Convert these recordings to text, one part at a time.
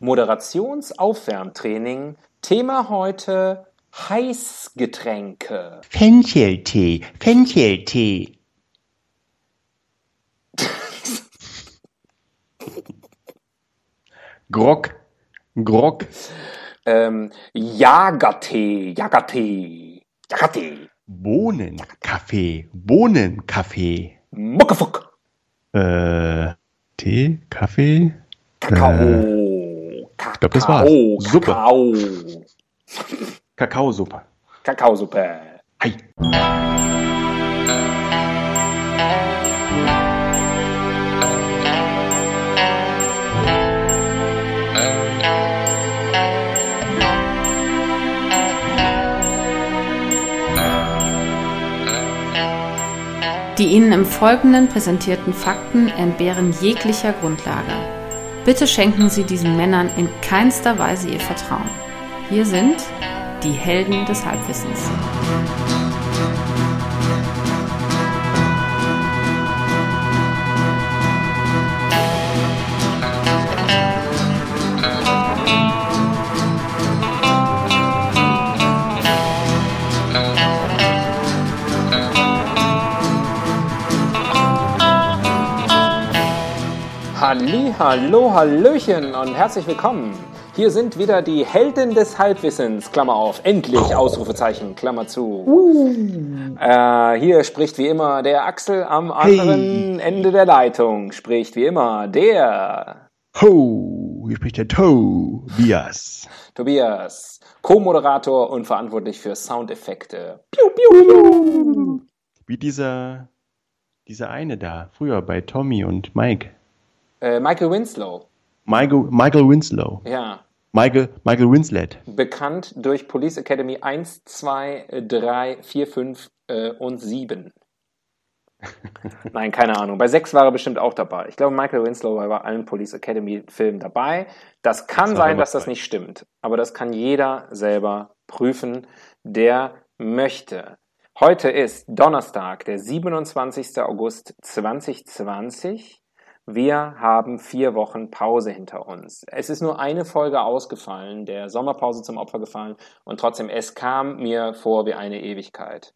Moderationsaufwärmtraining. Thema heute Heißgetränke. Fencheltee, Fencheltee. Grog, Grog. Ähm, Jagertee, Jagertee, Jagertee. Bohnenkaffee, Bohnenkaffee. Muckefuck. Äh, Tee, Kaffee? Kakao. Äh, Kakao. glaub, das war's. Suppe. Kakao. Kakaosuppe. Kakaosuppe. Hi. Die Ihnen im Folgenden präsentierten Fakten entbehren jeglicher Grundlage. Bitte schenken Sie diesen Männern in keinster Weise Ihr Vertrauen. Hier sind die Helden des Halbwissens. Halli, hallo, hallöchen und herzlich willkommen. Hier sind wieder die Helden des Halbwissens, Klammer auf, endlich, Ausrufezeichen, Klammer zu. Äh, hier spricht wie immer der Axel am anderen Ende der Leitung, spricht wie immer der Ho, hier spricht der Tobias. Tobias, Co-Moderator und verantwortlich für Soundeffekte. Piu, piu, piu. Wie dieser, dieser eine da, früher bei Tommy und Mike. Äh, Michael Winslow, Michael, Michael Winslow. ja, Michael, Michael Winslet. bekannt durch Police Academy 1, 2, 3, 4, 5 äh, und 7. Nein, keine Ahnung. Bei 6 war er bestimmt auch dabei. Ich glaube, Michael Winslow war bei allen Police Academy Filmen dabei. Das kann Das sein, dass das nicht stimmt. Aber das kann jeder selber prüfen, der möchte. Heute ist Donnerstag, der 27. August 2020. Wir haben vier Wochen Pause hinter uns. Es ist nur eine Folge ausgefallen, der Sommerpause zum Opfer gefallen und trotzdem, es kam mir vor wie eine Ewigkeit.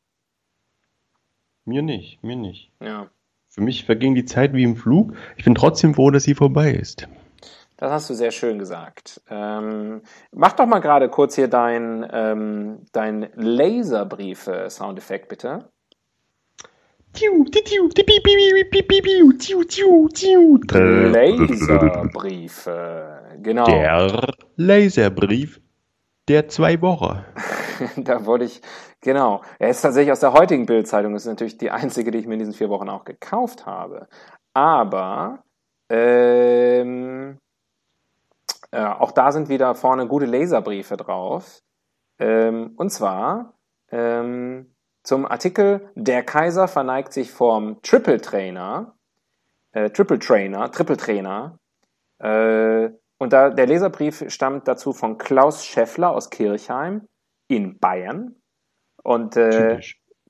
Mir nicht, mir nicht. Ja, Für mich verging die Zeit wie im Flug. Ich bin trotzdem froh, dass sie vorbei ist. das hast du sehr schön gesagt. Ähm, mach doch mal gerade kurz hier dein, ähm, dein Laserbriefe-Soundeffekt bitte. Laserbriefe, genau. Der Laserbrief der zwei Wochen. Da wollte ich, genau. Er ist tatsächlich aus der heutigen Bildzeitung. Das ist natürlich die einzige, die ich mir in diesen vier Wochen auch gekauft habe. Aber ähm, äh, auch da sind wieder vorne gute Laserbriefe drauf. Ähm, und zwar ähm, zum Artikel Der Kaiser verneigt sich vorm Triple Trainer. Äh, Triple Trainer, Triple Trainer. Äh, und da, der Leserbrief stammt dazu von Klaus Schäffler aus Kirchheim in Bayern. Und äh.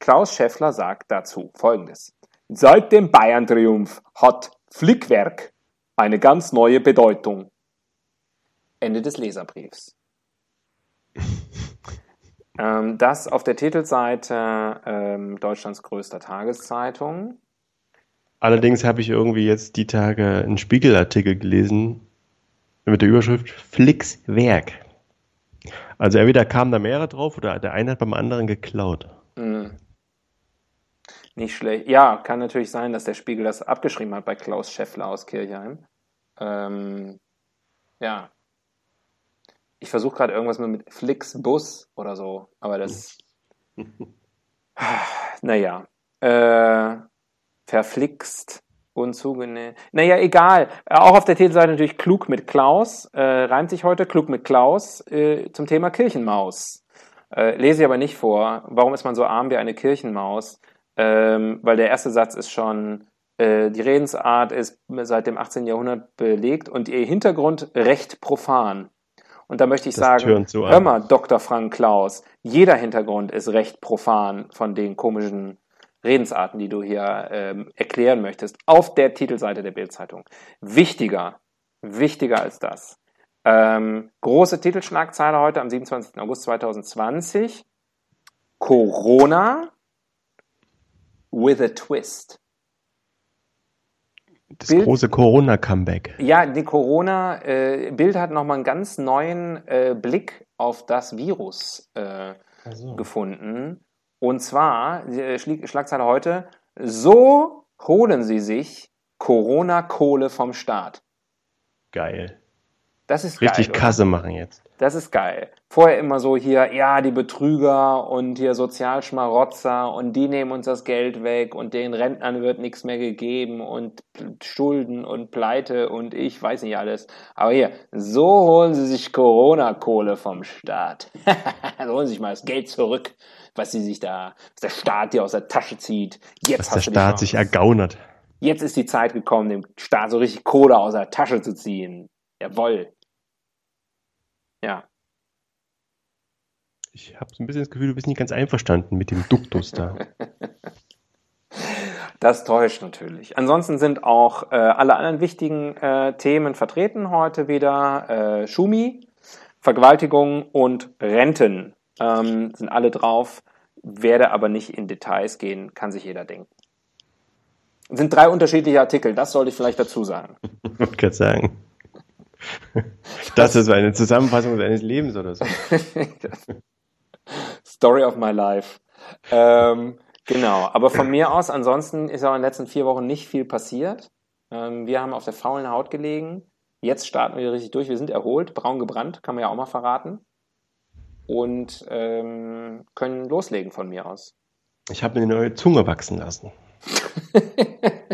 Klaus Schäffler sagt dazu Folgendes. Seit dem Bayern-Triumph hat Flickwerk eine ganz neue Bedeutung. Ende des Leserbriefs. ähm, das auf der Titelseite ähm, Deutschlands größter Tageszeitung. Allerdings habe ich irgendwie jetzt die Tage einen Spiegelartikel gelesen mit der Überschrift Flicks Werk. Also entweder kamen da mehrere drauf oder der eine hat beim anderen geklaut. Hm. Nicht schlecht. Ja, kann natürlich sein, dass der Spiegel das abgeschrieben hat bei Klaus Schäffler aus Kirchheim. Ähm, ja. Ich versuche gerade irgendwas mit, Flixbus oder so, aber das. naja. Äh, verflixt, unzugenäht. Naja, egal. Äh, Auch auf der Titelseite natürlich klug mit Klaus. Äh, reimt sich heute klug mit Klaus äh, zum Thema Kirchenmaus. Äh, lese ich aber nicht vor. Warum ist man so arm wie eine Kirchenmaus? Ähm, weil der erste Satz ist schon, äh, die Redensart ist seit dem 18. Jahrhundert belegt und ihr Hintergrund recht profan. Und da möchte ich Das sagen, hör mal, Dr. Frank Klaus, jeder Hintergrund ist recht profan von den komischen Redensarten, die du hier ähm, erklären möchtest, auf der Titelseite der Bildzeitung. Wichtiger, wichtiger als das. Ähm, große Titelschlagzeile heute am 27. August 2020. Corona with a twist. Das Bild- große Corona-Comeback. Ja, die Corona, äh, Bild hat nochmal einen ganz neuen äh, Blick auf das Virus äh, gefunden. Und zwar, äh, Schli- Schlagzeile heute, so holen sie sich Corona-Kohle vom Staat. Geil. Das ist Richtig geil. oder? Kasse machen jetzt. Das ist geil. Vorher immer so hier, ja, die Betrüger und hier Sozialschmarotzer und die nehmen uns das Geld weg und den Rentnern wird nichts mehr gegeben und Schulden und Pleite und ich weiß nicht alles. Aber hier, so holen sie sich Corona-Kohle vom Staat. so holen sie sich mal das Geld zurück, was sie sich da, was der Staat dir aus der Tasche zieht. Jetzt Dass der Staat sich ergaunert. Jetzt ist die Zeit gekommen, dem Staat so richtig Kohle aus der Tasche zu ziehen. Jawoll. Ja. Ich habe so ein bisschen das Gefühl, du bist nicht ganz einverstanden mit dem Duktus da. Das täuscht natürlich. Ansonsten sind auch äh, alle anderen wichtigen äh, Themen vertreten heute wieder. Äh, Schumi, Vergewaltigung und Renten ähm, sind alle drauf, werde aber nicht in Details gehen, kann sich jeder denken. Sind drei unterschiedliche Artikel, das sollte ich vielleicht dazu sagen. Ich gerade sagen. Das ist eine Zusammenfassung seines Lebens oder so. Story of my life. Ähm, genau, aber von mir aus, ansonsten ist auch in den letzten vier Wochen nicht viel passiert. Ähm, wir haben auf der faulen Haut gelegen. Jetzt starten wir richtig durch. Wir sind erholt, braun gebrannt, kann man ja auch mal verraten. Und ähm, können loslegen von mir aus. Ich habe mir eine neue Zunge wachsen lassen.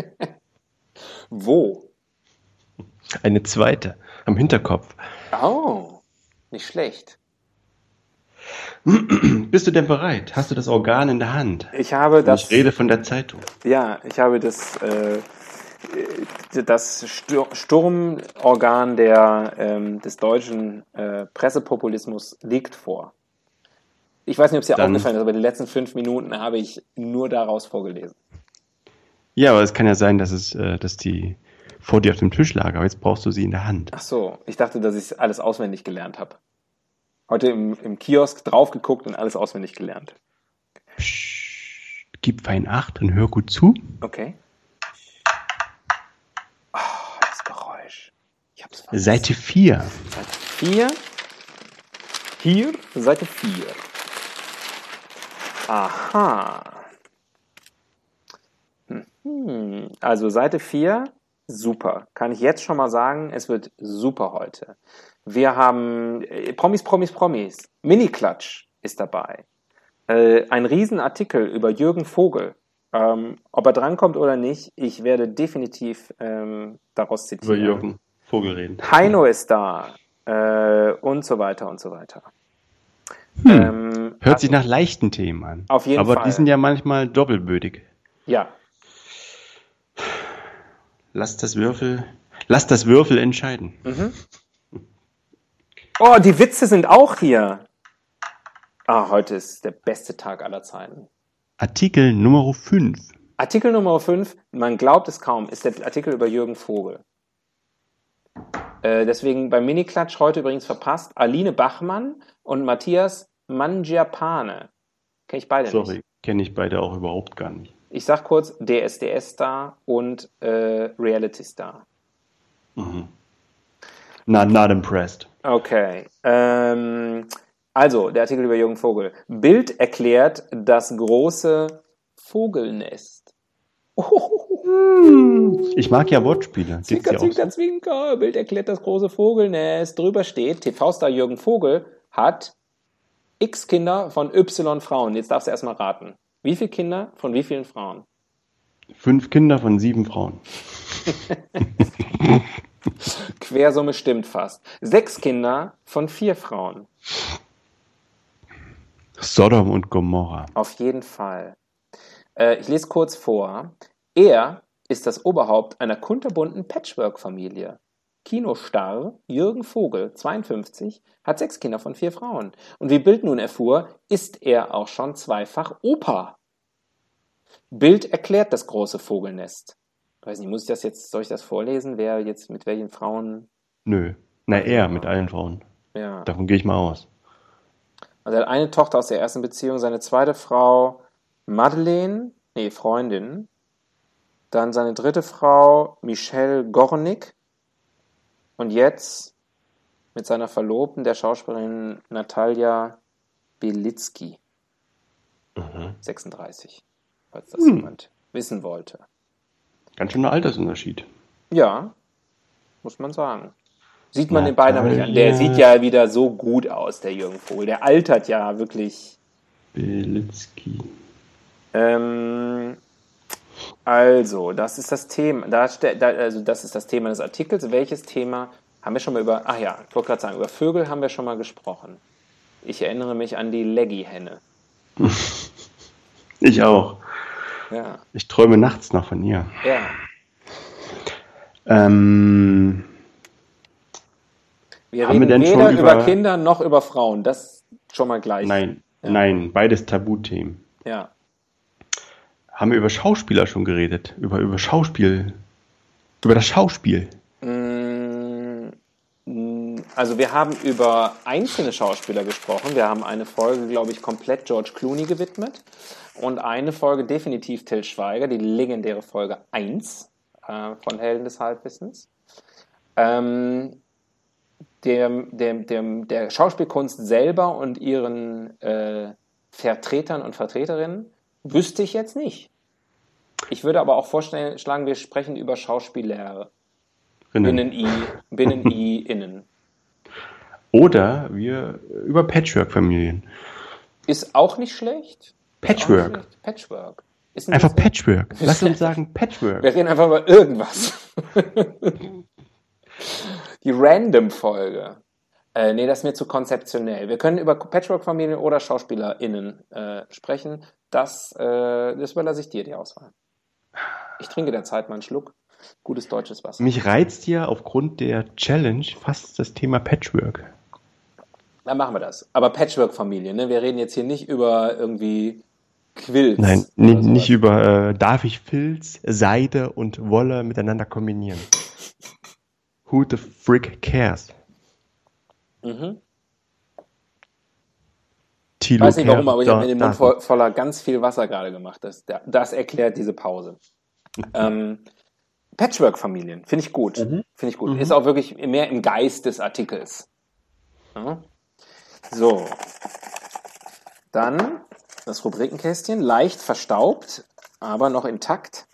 Wo? Eine zweite am Hinterkopf. Oh, nicht schlecht. Bist du denn bereit? Hast du das Organ in der Hand? Ich habe das. ich rede von der Zeitung. Ja, ich habe das, äh, das Stur- Sturmorgan der, ähm, des deutschen äh, Pressepopulismus liegt vor. Ich weiß nicht, ob es dir Dann- aufgefallen ist, aber die letzten fünf Minuten habe ich nur daraus vorgelesen. Ja, aber es kann ja sein, dass es, äh, dass die vor dir auf dem Tisch lag, aber jetzt brauchst du sie in der Hand. Ach so, ich dachte, dass ich alles auswendig gelernt habe. Heute im, im Kiosk drauf geguckt und alles auswendig gelernt. Psst, gib fein Acht und hör gut zu. Okay. Ah, das Geräusch. Ich hab's vergessen. Seite 4. Seite 4. Hier, Seite 4. Aha. Mhm. Also Seite 4, super. Kann ich jetzt schon mal sagen, es wird super heute. Wir haben äh, Promis, Promis, Promis. Mini-Klatsch ist dabei. Äh, ein Riesenartikel über Jürgen Vogel. Ähm, ob er drankommt oder nicht, ich werde definitiv ähm, daraus Über zitieren. Jürgen Vogel reden. Heino ist da äh, und so weiter und so weiter. Hm. Ähm, Hört sich nach leichten Themen an. Auf jeden aber Fall. die sind ja manchmal doppelbödig. Ja, Lass das Würfel, lass das Würfel entscheiden. Oh, die Witze sind auch hier. Ah, heute ist der beste Tag aller Zeiten. Artikel Nummer 5. Artikel Nummer 5, man glaubt es kaum, ist der Artikel über Jürgen Vogel. Äh, deswegen beim Mini-Klatsch heute übrigens verpasst Aline Bachmann und Matthias Mangiapane. Kenn ich beide nicht. Sorry, kenne ich beide auch überhaupt gar nicht. Ich sag kurz DSDS-Star und äh, Reality-Star. Not, not impressed. Okay. Ähm, also, der Artikel über Jürgen Vogel. Bild erklärt das große Vogelnest. Ich mag ja Wortspiele. Zwinker, zwinker, zwinker. Bild erklärt das große Vogelnest. Drüber steht, TV-Star Jürgen Vogel hat x Kinder von y Frauen. Jetzt darfst du erstmal raten. Wie viele Kinder von wie vielen Frauen? Fünf Kinder von sieben Frauen. Quersumme stimmt fast. Sechs Kinder von vier Frauen. Sodom und Gomorra. Auf jeden Fall. Äh, ich lese kurz vor. Er ist das Oberhaupt einer kunterbunten Patchwork-Familie. Kinostar Jürgen Vogel, 52, hat sechs Kinder von vier Frauen. Und wie Bild nun erfuhr, ist er auch schon zweifach Opa. Bild erklärt das große Vogelnest. Ich weiß nicht, muss ich das jetzt, soll ich das vorlesen, wer jetzt mit welchen Frauen? Nö. Na, er mit allen Frauen. Ja. Davon gehe ich mal aus. Also er hat eine Tochter aus der ersten Beziehung, seine zweite Frau Madeleine, nee, Freundin. Dann seine dritte Frau Michelle Gornick. Und jetzt mit seiner Verlobten, der Schauspielerin Natalia Belitsky. 36, falls das Hm. jemand wissen wollte. Ganz schöner Altersunterschied. Ja, muss man sagen. Sieht man den Natalia. beiden aber nicht an. Der sieht ja wieder so gut aus, der Jürgen Vogel. Der altert ja wirklich. Belitzky. Ähm, also, das ist das Thema. Da, da, also, das ist das Thema des Artikels. Welches Thema haben wir schon mal über. Ach ja, ich wollte gerade sagen, über Vögel haben wir schon mal gesprochen. Ich erinnere mich an die Leggy-Henne. Ich auch. Ja, Ich träume nachts noch von ihr. ja. Ähm, Wir Haben wir reden denn schon weder über, über- Kinder noch über Frauen. Das schon mal gleich. nein, Ja. nein, beides Tabuthemen. Ja. Haben wir über Schauspieler schon geredet? Über, über Schauspiel. Über das Schauspiel. Mm, Also wir haben über einzelne Schauspieler gesprochen. Wir haben eine Folge, glaube ich, komplett George Clooney gewidmet und eine Folge definitiv Till Schweiger, die legendäre Folge 1 äh, von Helden des Halbwissens. Ähm, der, der, der, der Schauspielkunst selber und ihren äh, Vertretern und Vertreterinnen wüsste ich jetzt nicht. Ich würde aber auch vorstellen, schlagen wir sprechen über Schauspieler. Rinnen. Binnen-I, Binnen-I, innen. Oder wir über Patchwork-Familien. Ist auch nicht schlecht. Patchwork. Nicht schlecht. Patchwork. Ist ein Einfach bisschen- Patchwork. Lass uns sagen Patchwork. Wir reden einfach über irgendwas. Die Random-Folge. Äh, nee, das ist mir zu konzeptionell. Wir können über Patchwork-Familien oder SchauspielerInnen äh, sprechen. Das, äh, das überlasse ich dir, die Auswahl. Ich trinke derzeit mal einen Schluck. Gutes deutsches Wasser. Mich reizt ja aufgrund der Challenge fast das Thema Patchwork. Dann machen wir das. Aber Patchwork-Familie, ne? Wir reden jetzt hier nicht über irgendwie Quills. Nein, oder ni- sowas. nicht über äh, darf ich Filz, Seide und Wolle miteinander kombinieren. Who the frick cares? Mhm. Tilo weiß nicht warum, aber ich habe mir den Mund voll, voller ganz viel Wasser gerade gemacht. Das, das erklärt diese Pause. ähm, Patchwork-Familien, finde ich gut. Mhm. Finde ich gut. Mhm. Ist auch wirklich mehr im Geist des Artikels. Ja. So. Dann das Rubrikenkästchen, leicht verstaubt, aber noch intakt.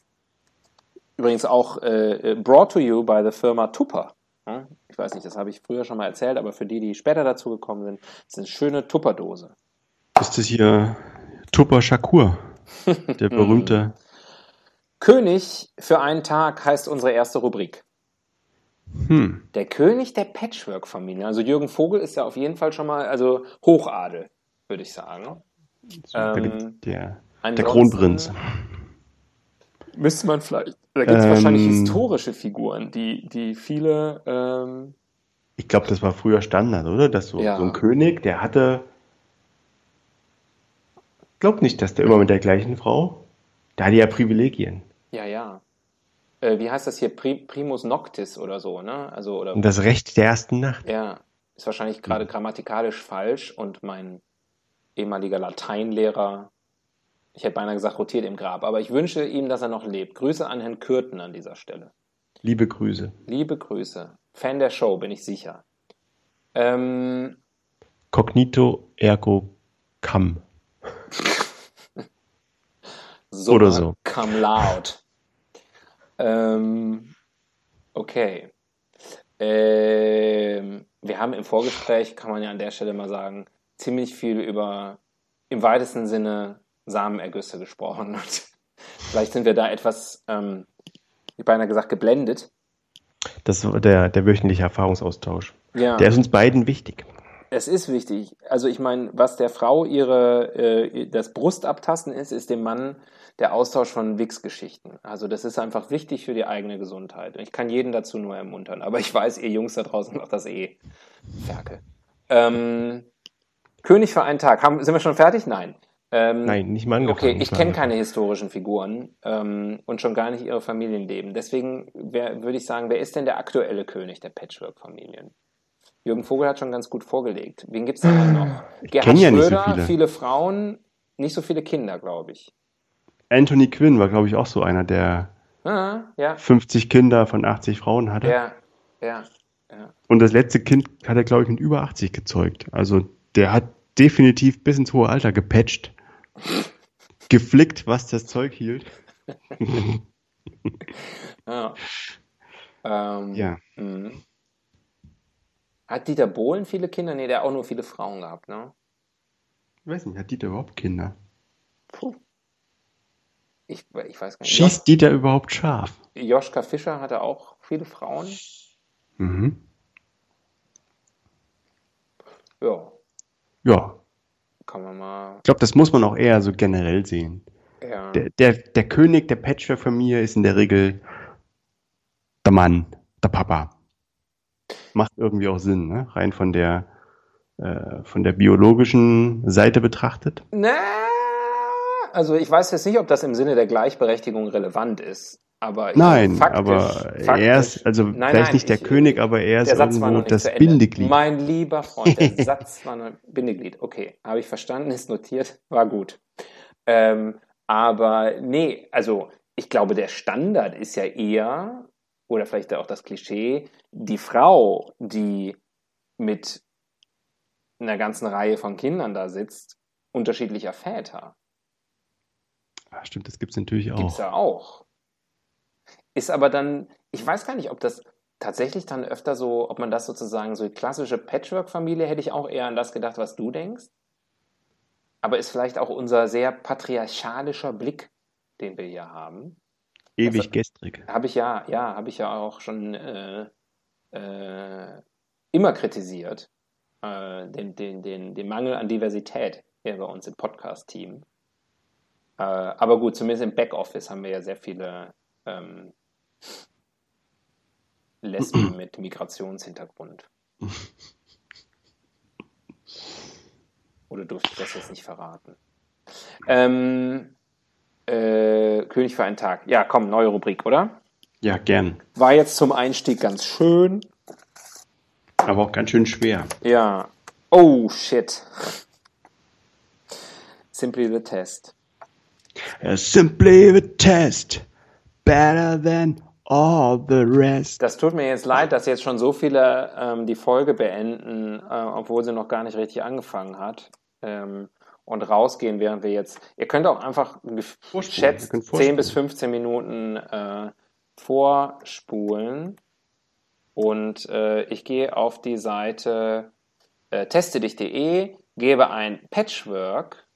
Übrigens auch äh, brought to you by the Firma Tupper. Ja, Ich weiß nicht, das habe ich früher schon mal erzählt, aber für die, die später dazu gekommen sind, ist eine schöne Tupperdose. Ist das hier Tupper Shakur? Der berühmte. König für einen Tag heißt unsere erste Rubrik. Hm. Der König der Patchwork-Familie. Also Jürgen Vogel ist ja auf jeden Fall schon mal, also Hochadel, würde ich sagen. Ähm, der, der Kronprinz. Müsste man vielleicht. Da gibt es Ähm, wahrscheinlich historische Figuren, die, die viele. Ähm, Ich glaube, das war früher Standard, oder? Dass so, Ja. so ein König, der hatte. Glaub nicht, dass der immer mit der gleichen Frau. Der hatte ja Privilegien. ja, ja. Äh, wie heißt das hier? Pri Primus Noctis oder so, ne? Also, oder. Und das Recht der ersten Nacht. Ja, ist wahrscheinlich gerade Mhm. grammatikalisch falsch und mein ehemaliger Lateinlehrer, ich hätte beinahe gesagt, rotiert im Grab, aber ich wünsche ihm, dass er noch lebt. Grüße an Herrn Kürten an dieser Stelle. Liebe Grüße. Liebe Grüße. Fan der Show, bin ich sicher. Ähm, Cognito ergo cam. so Oder so. Come loud. ähm, okay. Ähm, wir haben im Vorgespräch, kann man ja an der Stelle mal sagen, ziemlich viel über im weitesten Sinne Samenergüsse gesprochen. Und vielleicht sind wir da etwas, ähm, ich beinahe gesagt, geblendet. Das war der, der wöchentliche Erfahrungsaustausch. Ja. Der ist uns beiden wichtig. Es ist wichtig. Also ich meine, was der Frau ihre äh, das Brustabtasten ist, ist dem Mann der Austausch von Wix-Geschichten. Also das ist einfach wichtig für die eigene Gesundheit. Und ich kann jeden dazu nur ermuntern. Aber ich weiß, ihr Jungs da draußen macht das eh. Ferkel. Ähm, König für einen Tag. Haben, sind wir schon fertig? Nein. Ähm, Nein, nicht mal angefangen. Okay, ich kenne keine historischen Figuren ähm, und schon gar nicht ihre Familienleben. Deswegen würde ich sagen, wer ist denn der aktuelle König der Patchwork-Familien? Jürgen Vogel hat schon ganz gut vorgelegt. Wen gibt's da noch? Gerhard kenn ja nicht so Schröder, viele. viele Frauen, nicht so viele Kinder, glaube ich. Anthony Quinn war, glaube ich, auch so einer, der Ah, ja, 50 Kinder von 80 Frauen hatte. ja, ja, ja. Und das letzte Kind hat er, glaube ich, mit über 80 gezeugt. Also der hat definitiv bis ins hohe Alter gepatcht, geflickt, was das Zeug hielt. ja. Ähm, Ja. mhm. Hat Dieter Bohlen viele Kinder? Nee, der hat auch nur viele Frauen gehabt, ne? Ich weiß nicht, hat Dieter überhaupt Kinder? Puh. Ich, ich weiß gar nicht. Schießt Dieter überhaupt scharf? Josch, Joschka Fischer hatte auch viele Frauen. Mhm. Ja, Ja, kann man mal. ich glaube, das muss man auch eher so generell sehen. Ja. Der, der, der König der Patchwork-Familie ist in der Regel der Mann, der Papa. Macht irgendwie auch Sinn, ne? Rein von der, äh, von der biologischen Seite betrachtet. Na, also ich weiß jetzt nicht, ob das im Sinne der Gleichberechtigung relevant ist. Aber ich- Nein, faktisch, aber faktisch, er ist, also Nein, vielleicht nein, nicht der ich- König, aber er ist irgendwo das. Bindeglied. Mein lieber Freund, der Satz war noch Bindeglied. Okay, habe ich verstanden, ist notiert, war gut. Ähm, aber nee, also ich glaube, der Standard ist ja eher, oder vielleicht auch das Klischee, die Frau, die mit einer ganzen Reihe von Kindern da sitzt, unterschiedlicher Väter. Ah, stimmt, das gibt's natürlich Gibt's auch. ja auch. Ist aber dann, ich weiß gar nicht, ob das tatsächlich dann öfter so, ob man das sozusagen so die klassische Patchwork-Familie, hätte ich auch eher an das gedacht, was du denkst. Aber ist vielleicht auch unser sehr patriarchalischer Blick, den wir hier haben. Ewig Also- gestrig. Habe ich ja, ja, habe ich ja auch schon äh, äh, immer kritisiert, äh, den, den, den, den Mangel an Diversität hier bei uns im Podcast-Team. Äh, aber gut, zumindest im Backoffice haben wir ja sehr viele ähm, Lesben mit Migrationshintergrund. Oder durfte ich das jetzt nicht verraten? Ähm, äh, König für einen Tag. Ja, komm, neue Rubrik, oder? Ja, gern. War jetzt zum Einstieg ganz schön. Aber auch ganz schön schwer. Ja. Oh, shit. Simply the test. Simply the test. Better than all the rest. Das tut mir jetzt leid, dass jetzt schon so viele ähm, die Folge beenden, äh, obwohl sie noch gar nicht richtig angefangen hat. Ähm, und rausgehen, während wir jetzt. Ihr könnt auch einfach geschätzt Ihr könnt 10 vorspulen. bis 15 Minuten äh, vorspulen. Und äh, ich gehe auf die Seite äh, testedich.de, gebe ein Patchwork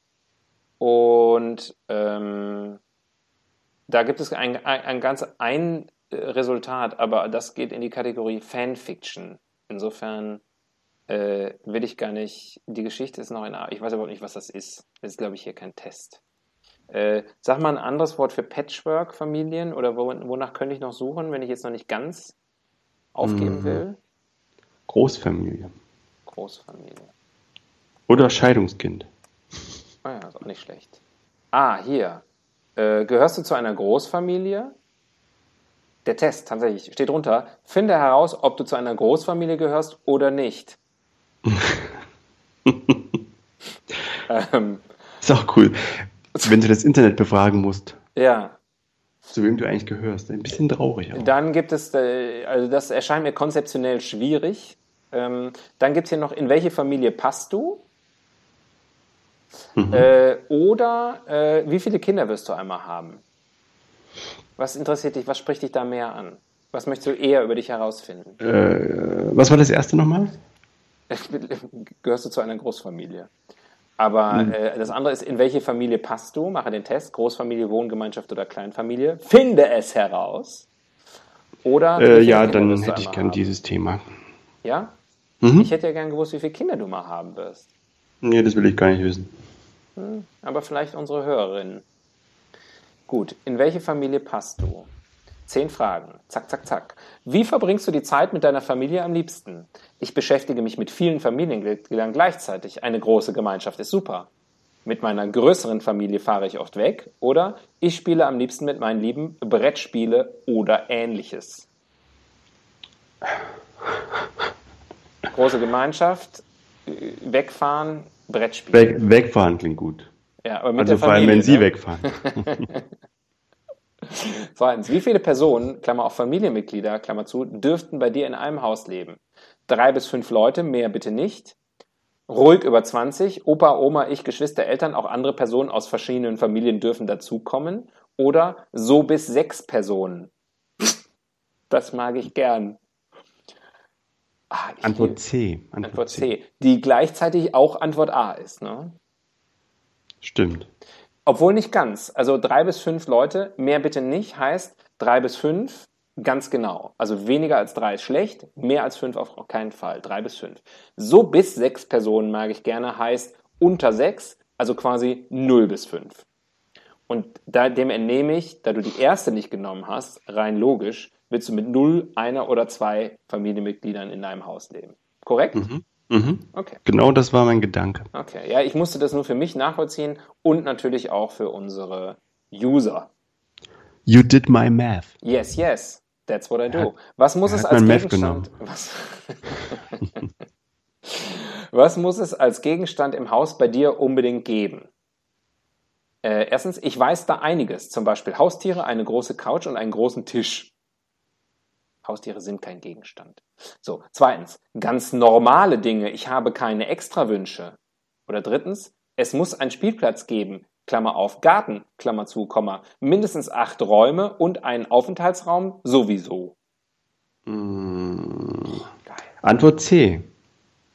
und ähm, da gibt es ein, ein, ein ganz ein Resultat, aber das geht in die Kategorie Fanfiction. Insofern äh, will ich gar nicht. Die Geschichte ist noch in. Ich weiß überhaupt nicht, was das ist. Das ist, glaube ich, hier kein Test. Äh, sag mal ein anderes Wort für Patchwork-Familien oder wo, wonach könnte ich noch suchen, wenn ich jetzt noch nicht ganz aufgeben Mhm. will? Großfamilie. Großfamilie. Oder Scheidungskind. Ah ja, ist auch nicht schlecht. Ah, hier. Äh, gehörst du zu einer Großfamilie? Der Test tatsächlich steht drunter. Finde heraus, ob du zu einer Großfamilie gehörst oder nicht. ähm, Ist auch cool. Wenn du das Internet befragen musst, ja, zu wem du eigentlich gehörst. Ein bisschen traurig auch. dann gibt es, äh, also das erscheint mir konzeptionell schwierig. Ähm, dann gibt es hier noch, in welche Familie passt du? Mhm. Äh, oder äh, wie viele Kinder wirst du einmal haben? Was interessiert dich, was spricht dich da mehr an? Was möchtest du eher über dich herausfinden? Äh, was war das erste nochmal? Gehörst du zu einer Großfamilie? Aber Mhm. äh, das andere ist, in welche Familie passt du? Mache den Test. Großfamilie, Wohngemeinschaft oder Kleinfamilie. Finde es heraus. Oder Äh, ja, dann hätte ich gern haben? dieses Thema. Ja? Mhm. Ich hätte ja gern gewusst, wie viele Kinder du mal haben wirst. Nee, das will ich gar nicht wissen. Aber vielleicht unsere Hörerinnen. Gut, in welche Familie passt du? Zehn Fragen. Zack, zack, zack. Wie verbringst du die Zeit mit deiner Familie am liebsten? Ich beschäftige mich mit vielen Familiengliedern gleichzeitig. Eine große Gemeinschaft ist super. Mit meiner größeren Familie fahre ich oft weg. Oder ich spiele am liebsten mit meinen Lieben Brettspiele oder ähnliches. große Gemeinschaft, äh, wegfahren, Brettspiel. Weg, wegfahren klingt gut. Ja, aber mit Also der vor allem, wenn Sie ne? wegfahren. Zweitens, wie viele Personen, Klammer auf Familienmitglieder, Klammer zu, dürften bei dir in einem Haus leben? Drei bis fünf Leute, mehr bitte nicht. Ruhig über 20, Opa, Oma, ich, Geschwister, Eltern, auch andere Personen aus verschiedenen Familien dürfen dazukommen. Oder so bis sechs Personen. Das mag ich gern. Ah, ich Antwort C. Antwort C, die gleichzeitig auch Antwort A ist. Ne? Stimmt. Obwohl nicht ganz. Also drei bis fünf Leute, mehr bitte nicht, heißt drei bis fünf ganz genau. Also weniger als drei ist schlecht, mehr als fünf auf keinen Fall. Drei bis fünf. So bis sechs Personen mag ich gerne, heißt unter sechs, also quasi null bis fünf. Und da, dem entnehme ich, da du die erste nicht genommen hast, rein logisch, willst du mit null, einer oder zwei Familienmitgliedern in deinem Haus leben. Korrekt? Mhm. Mhm. Okay. Genau das war mein Gedanke. Okay, ja, ich musste das nur für mich nachvollziehen und natürlich auch für unsere User. You did my math. Yes, yes, that's what I do. hat- Was muss es als Gegenstand? Was, was muss es als Gegenstand im Haus bei dir unbedingt geben? Äh, erstens, ich weiß da einiges, zum Beispiel Haustiere, eine große Couch und einen großen Tisch. Haustiere sind kein Gegenstand. So, zweitens, ganz normale Dinge. Ich habe keine Extrawünsche. Oder drittens, es muss einen Spielplatz geben. Klammer auf, Garten, Klammer zu, Komma, mindestens acht Räume und einen Aufenthaltsraum sowieso. Mm. Geil. Antwort C.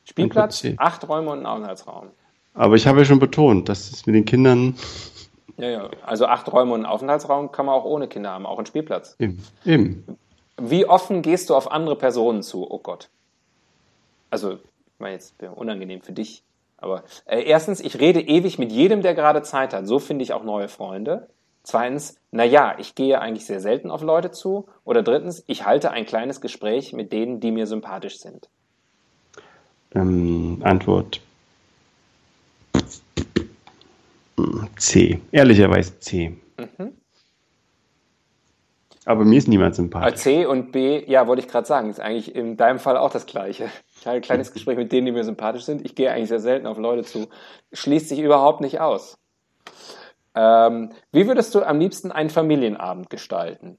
Spielplatz, Antwort C. acht Räume und einen Aufenthaltsraum. Aber ich habe ja schon betont, dass es mit den Kindern Ja, ja. Also acht Räume und einen Aufenthaltsraum kann man auch ohne Kinder haben, auch einen Spielplatz. eben, eben. Wie offen gehst du auf andere Personen zu? Oh Gott. Also, ich meine jetzt wäre unangenehm für dich. Aber äh, erstens, ich rede ewig mit jedem, der gerade Zeit hat. So finde ich auch neue Freunde. Zweitens, naja, ich gehe eigentlich sehr selten auf Leute zu. Oder drittens, ich halte ein kleines Gespräch mit denen, die mir sympathisch sind. Ähm, Antwort C. Ehrlicherweise C. Mhm. Aber mir ist niemand sympathisch. C und B, ja, wollte ich gerade sagen, ist eigentlich in deinem Fall auch das Gleiche. Ich habe ein kleines Gespräch mit denen, die mir sympathisch sind. Ich gehe eigentlich sehr selten auf Leute zu. Schließt sich überhaupt nicht aus. Ähm, wie würdest du am liebsten einen Familienabend gestalten?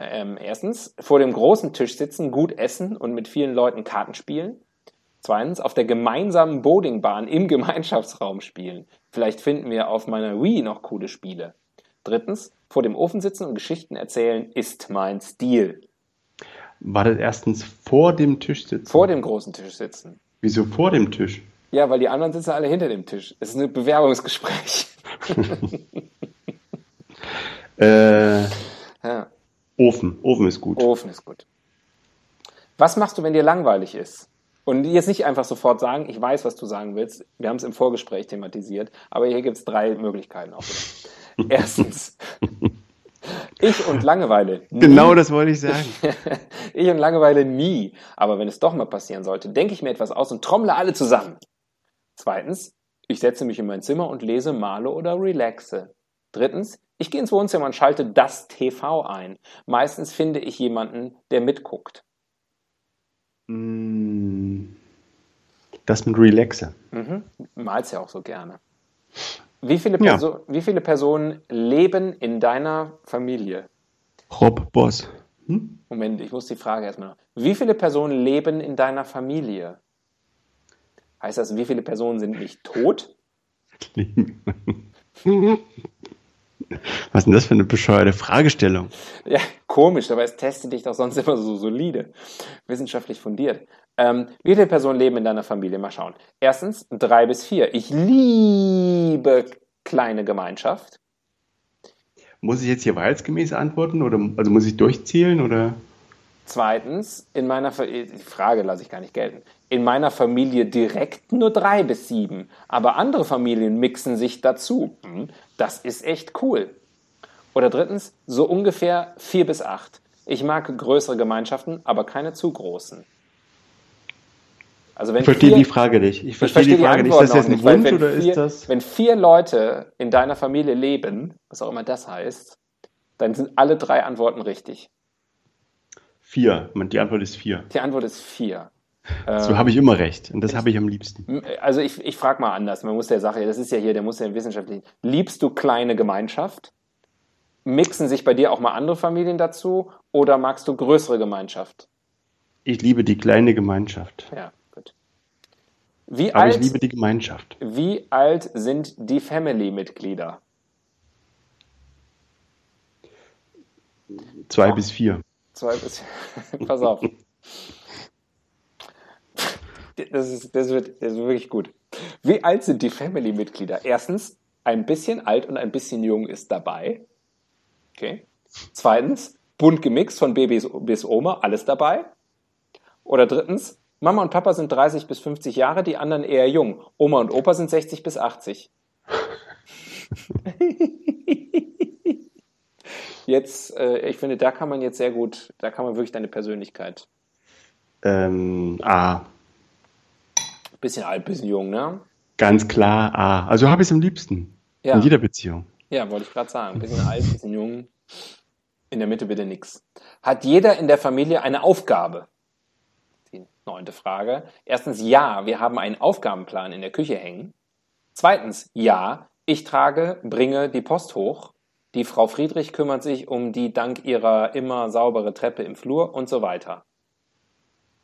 Ähm, erstens, vor dem großen Tisch sitzen, gut essen und mit vielen Leuten Karten spielen. Zweitens, auf der gemeinsamen Bowlingbahn im Gemeinschaftsraum spielen. Vielleicht finden wir auf meiner Wii noch coole Spiele. Drittens, vor dem Ofen sitzen und Geschichten erzählen ist mein Stil. War das erstens vor dem Tisch sitzen? Vor dem großen Tisch sitzen. Wieso vor dem Tisch? Ja, weil die anderen sitzen alle hinter dem Tisch. Es ist ein Bewerbungsgespräch. Äh, Ja, Ofen. Ofen ist gut. Ofen ist gut. Was machst du, wenn dir langweilig ist? Und jetzt nicht einfach sofort sagen, ich weiß, was du sagen willst. Wir haben es im Vorgespräch thematisiert, aber hier gibt es drei Möglichkeiten auch wieder. Erstens, ich und Langeweile. nie. Genau das wollte ich sagen. ich und Langeweile nie. Aber wenn es doch mal passieren sollte, denke ich mir etwas aus und trommle alle zusammen. Zweitens, ich setze mich in mein Zimmer und lese, male oder relaxe. Drittens, ich gehe ins Wohnzimmer und schalte das TV ein. Meistens finde ich jemanden, der mitguckt. Mm, Das mit Relaxer. Mhm. Malst ja auch so gerne. Wie viele, Ja. Perso wie viele Personen leben in deiner Familie? Rob Boss. Hm? Moment, ich muss die Frage erstmal noch. Wie viele Personen leben in deiner Familie? Heißt das, wie viele Personen sind nicht tot? Was ist denn das für eine bescheuerte Fragestellung? Ja, komisch, aber es testet dich doch sonst immer so solide. Wissenschaftlich fundiert. Ähm, wie viele Personen leben in deiner Familie? Mal schauen. Erstens, drei bis vier. Ich liebe kleine Gemeinschaft. Muss ich jetzt hier wahrheitsgemäß antworten oder also muss ich durchzählen oder? Zweitens, in meiner Fa die Frage lasse ich gar nicht gelten. In meiner Familie direkt nur drei bis sieben, aber andere Familien mixen sich dazu. Hm, Das ist echt cool. Oder drittens, so ungefähr vier bis acht. Ich mag größere Gemeinschaften, aber keine zu großen. Also wenn Ich verstehe vier- die Frage nicht. Ich ich verstehe die Frage nicht. Antwort Ist das jetzt ein nicht, Wunsch oder vier, ist das? Wenn vier Leute in deiner Familie leben, was auch immer das heißt, dann sind alle drei Antworten richtig. Vier. Die Antwort ist vier. Die Antwort ist vier. So Ähm, habe ich immer recht. Und das habe ich am liebsten. Also ich, ich frage mal anders. Man muss der Sache, das ist ja hier, der muss ja wissenschaftlich. Liebst du kleine Gemeinschaft? Mixen sich bei dir auch mal andere Familien dazu? Oder magst du größere Gemeinschaft? Ich liebe die kleine Gemeinschaft. Ja. Wie Aber alt, ich liebe die Gemeinschaft. wie alt sind die Family-Mitglieder? Zwei bis vier. Zwei bis. Pass auf. Das, ist, das, wird, das wird wirklich gut. Wie alt sind die Family-Mitglieder? Erstens, ein bisschen alt und ein bisschen jung ist dabei. Okay. Zweitens, bunt gemixt von Babys bis Oma, alles dabei. Oder drittens, Mama und Papa sind 30 bis 50 Jahre, die anderen eher jung. Oma und Opa sind 60 bis 80. Jetzt, äh, ich finde, da kann man jetzt sehr gut, da kann man wirklich deine Persönlichkeit. Ähm, A. Bisschen alt, bisschen jung, ne? Ganz klar A. Also habe ich es am liebsten. Ja, In jeder Beziehung. ja wollte ich gerade sagen. Bisschen alt, bisschen jung. In der Mitte bitte nix. Hat jeder in der Familie eine Aufgabe? Neunte Frage. Erstens, ja, wir haben einen Aufgabenplan in der Küche hängen. Zweitens, ja, ich trage, bringe die Post hoch. Die Frau Friedrich kümmert sich um die dank ihrer immer saubere Treppe im Flur und so weiter.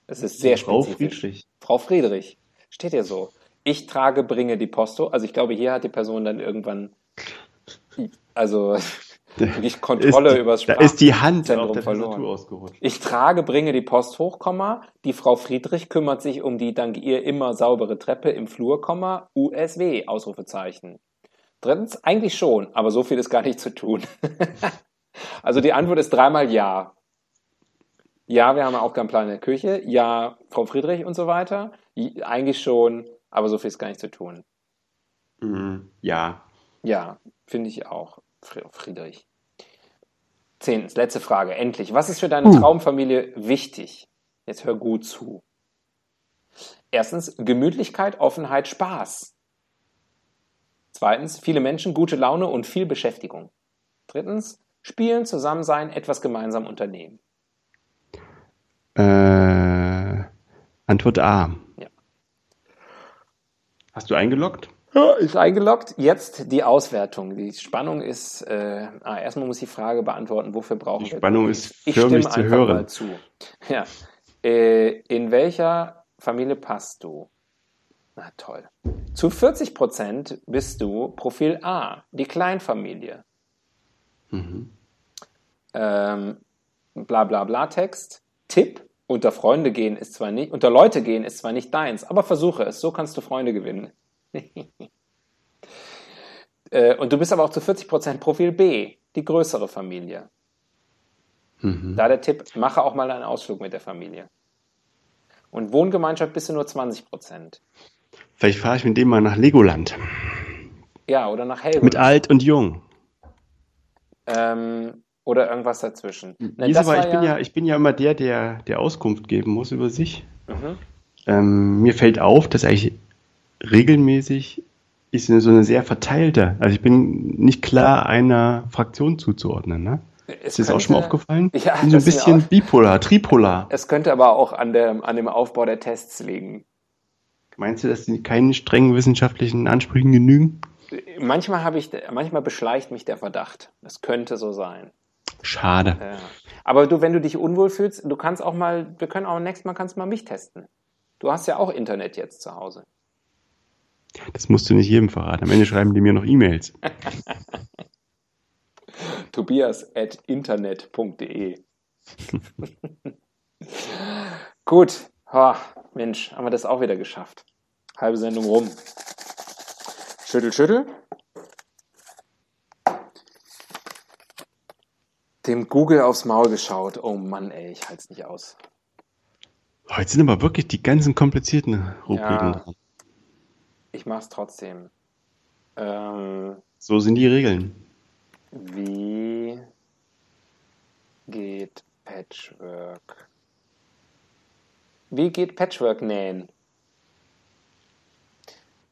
Es ist sehr Frau spezifisch. Friedrich. Frau Friedrich. Steht ja so. Ich trage, bringe die Posto. Also ich glaube, hier hat die Person dann irgendwann, also wirklich Kontrolle über das Da ist die Hand auf der verloren. Ausgerutscht. Ich trage, bringe die Post hoch, Komma. Die Frau Friedrich kümmert sich um die dank ihr immer saubere Treppe im Flur, Komma. USW, Ausrufezeichen. Drittens, eigentlich schon, aber so viel ist gar nicht zu tun. also die Antwort ist dreimal ja. Ja, wir haben einen Aufgabenplan in der Küche. Ja, Frau Friedrich und so weiter. Eigentlich schon, aber so viel ist gar nicht zu tun. Mhm. Ja. Ja, finde ich auch, Friedrich. Zehntens, letzte Frage, endlich. Was ist für deine Uh. Traumfamilie wichtig? Jetzt hör gut zu. Erstens, Gemütlichkeit, Offenheit, Spaß. Zweitens, viele Menschen, gute Laune und viel Beschäftigung. Drittens, Spielen, Zusammensein, etwas gemeinsam unternehmen. Äh, Antwort A. Ja. Hast du eingeloggt? Ja, ist eingeloggt. Jetzt die Auswertung. Die Spannung ist, äh, ah, erstmal muss ich die Frage beantworten, wofür brauchen Die wir Spannung ist Ich förmlich stimme zu einfach hören. mal zu. Ja. Äh, in welcher Familie passt du? Na toll. Zu 40 Prozent bist du Profil A, die Kleinfamilie. Mhm. Ähm, bla bla bla Text. Tipp, unter Freunde gehen ist zwar nicht, unter Leute gehen ist zwar nicht deins, aber versuche es, so kannst du Freunde gewinnen. äh, und du bist aber auch zu 40% Profil B, die größere Familie. Mhm. Da der Tipp, mache auch mal einen Ausflug mit der Familie. Und Wohngemeinschaft bist du nur 20%. Vielleicht fahre ich mit dem mal nach Legoland. Ja, oder nach Helgoland. Mit alt und jung. Ähm, oder irgendwas dazwischen. War ich bin ja, ich bin ja immer der, der, der Auskunft geben muss über sich. Mhm. Ähm, mir fällt auf, dass eigentlich regelmäßig ist so eine sehr verteilte. Also ich bin nicht klar einer Fraktion zuzuordnen. Ne? Es Ist dir das auch schon mal könnte- aufgefallen? Ja, ich bin so ein bisschen bipolar, tripolar. Es könnte aber auch an, der, an dem Aufbau der Tests liegen. Meinst du, dass die keinen strengen wissenschaftlichen Ansprüchen genügen? Manchmal habe ich, manchmal beschleicht mich der Verdacht. Das könnte so sein. Schade. Ja. Aber du, wenn du dich unwohl fühlst, du kannst auch mal, wir können auch nächstes Mal kannst mal mich testen. Du hast ja auch Internet jetzt zu Hause. Das musst du nicht jedem verraten. Am Ende schreiben die mir noch E-Mails. Tobias at internet.de. Gut. Ha, Mensch, haben wir das auch wieder geschafft. Halbe Sendung rum. Schüttel, schüttel. Dem Google aufs Maul geschaut. Oh Mann, ey, ich halte es nicht aus. Heute sind aber wirklich die ganzen komplizierten Rubriken Ja. dran. Ich mach's trotzdem. Ähm, So sind die Regeln. wie geht Patchwork? Wie geht Patchwork nähen?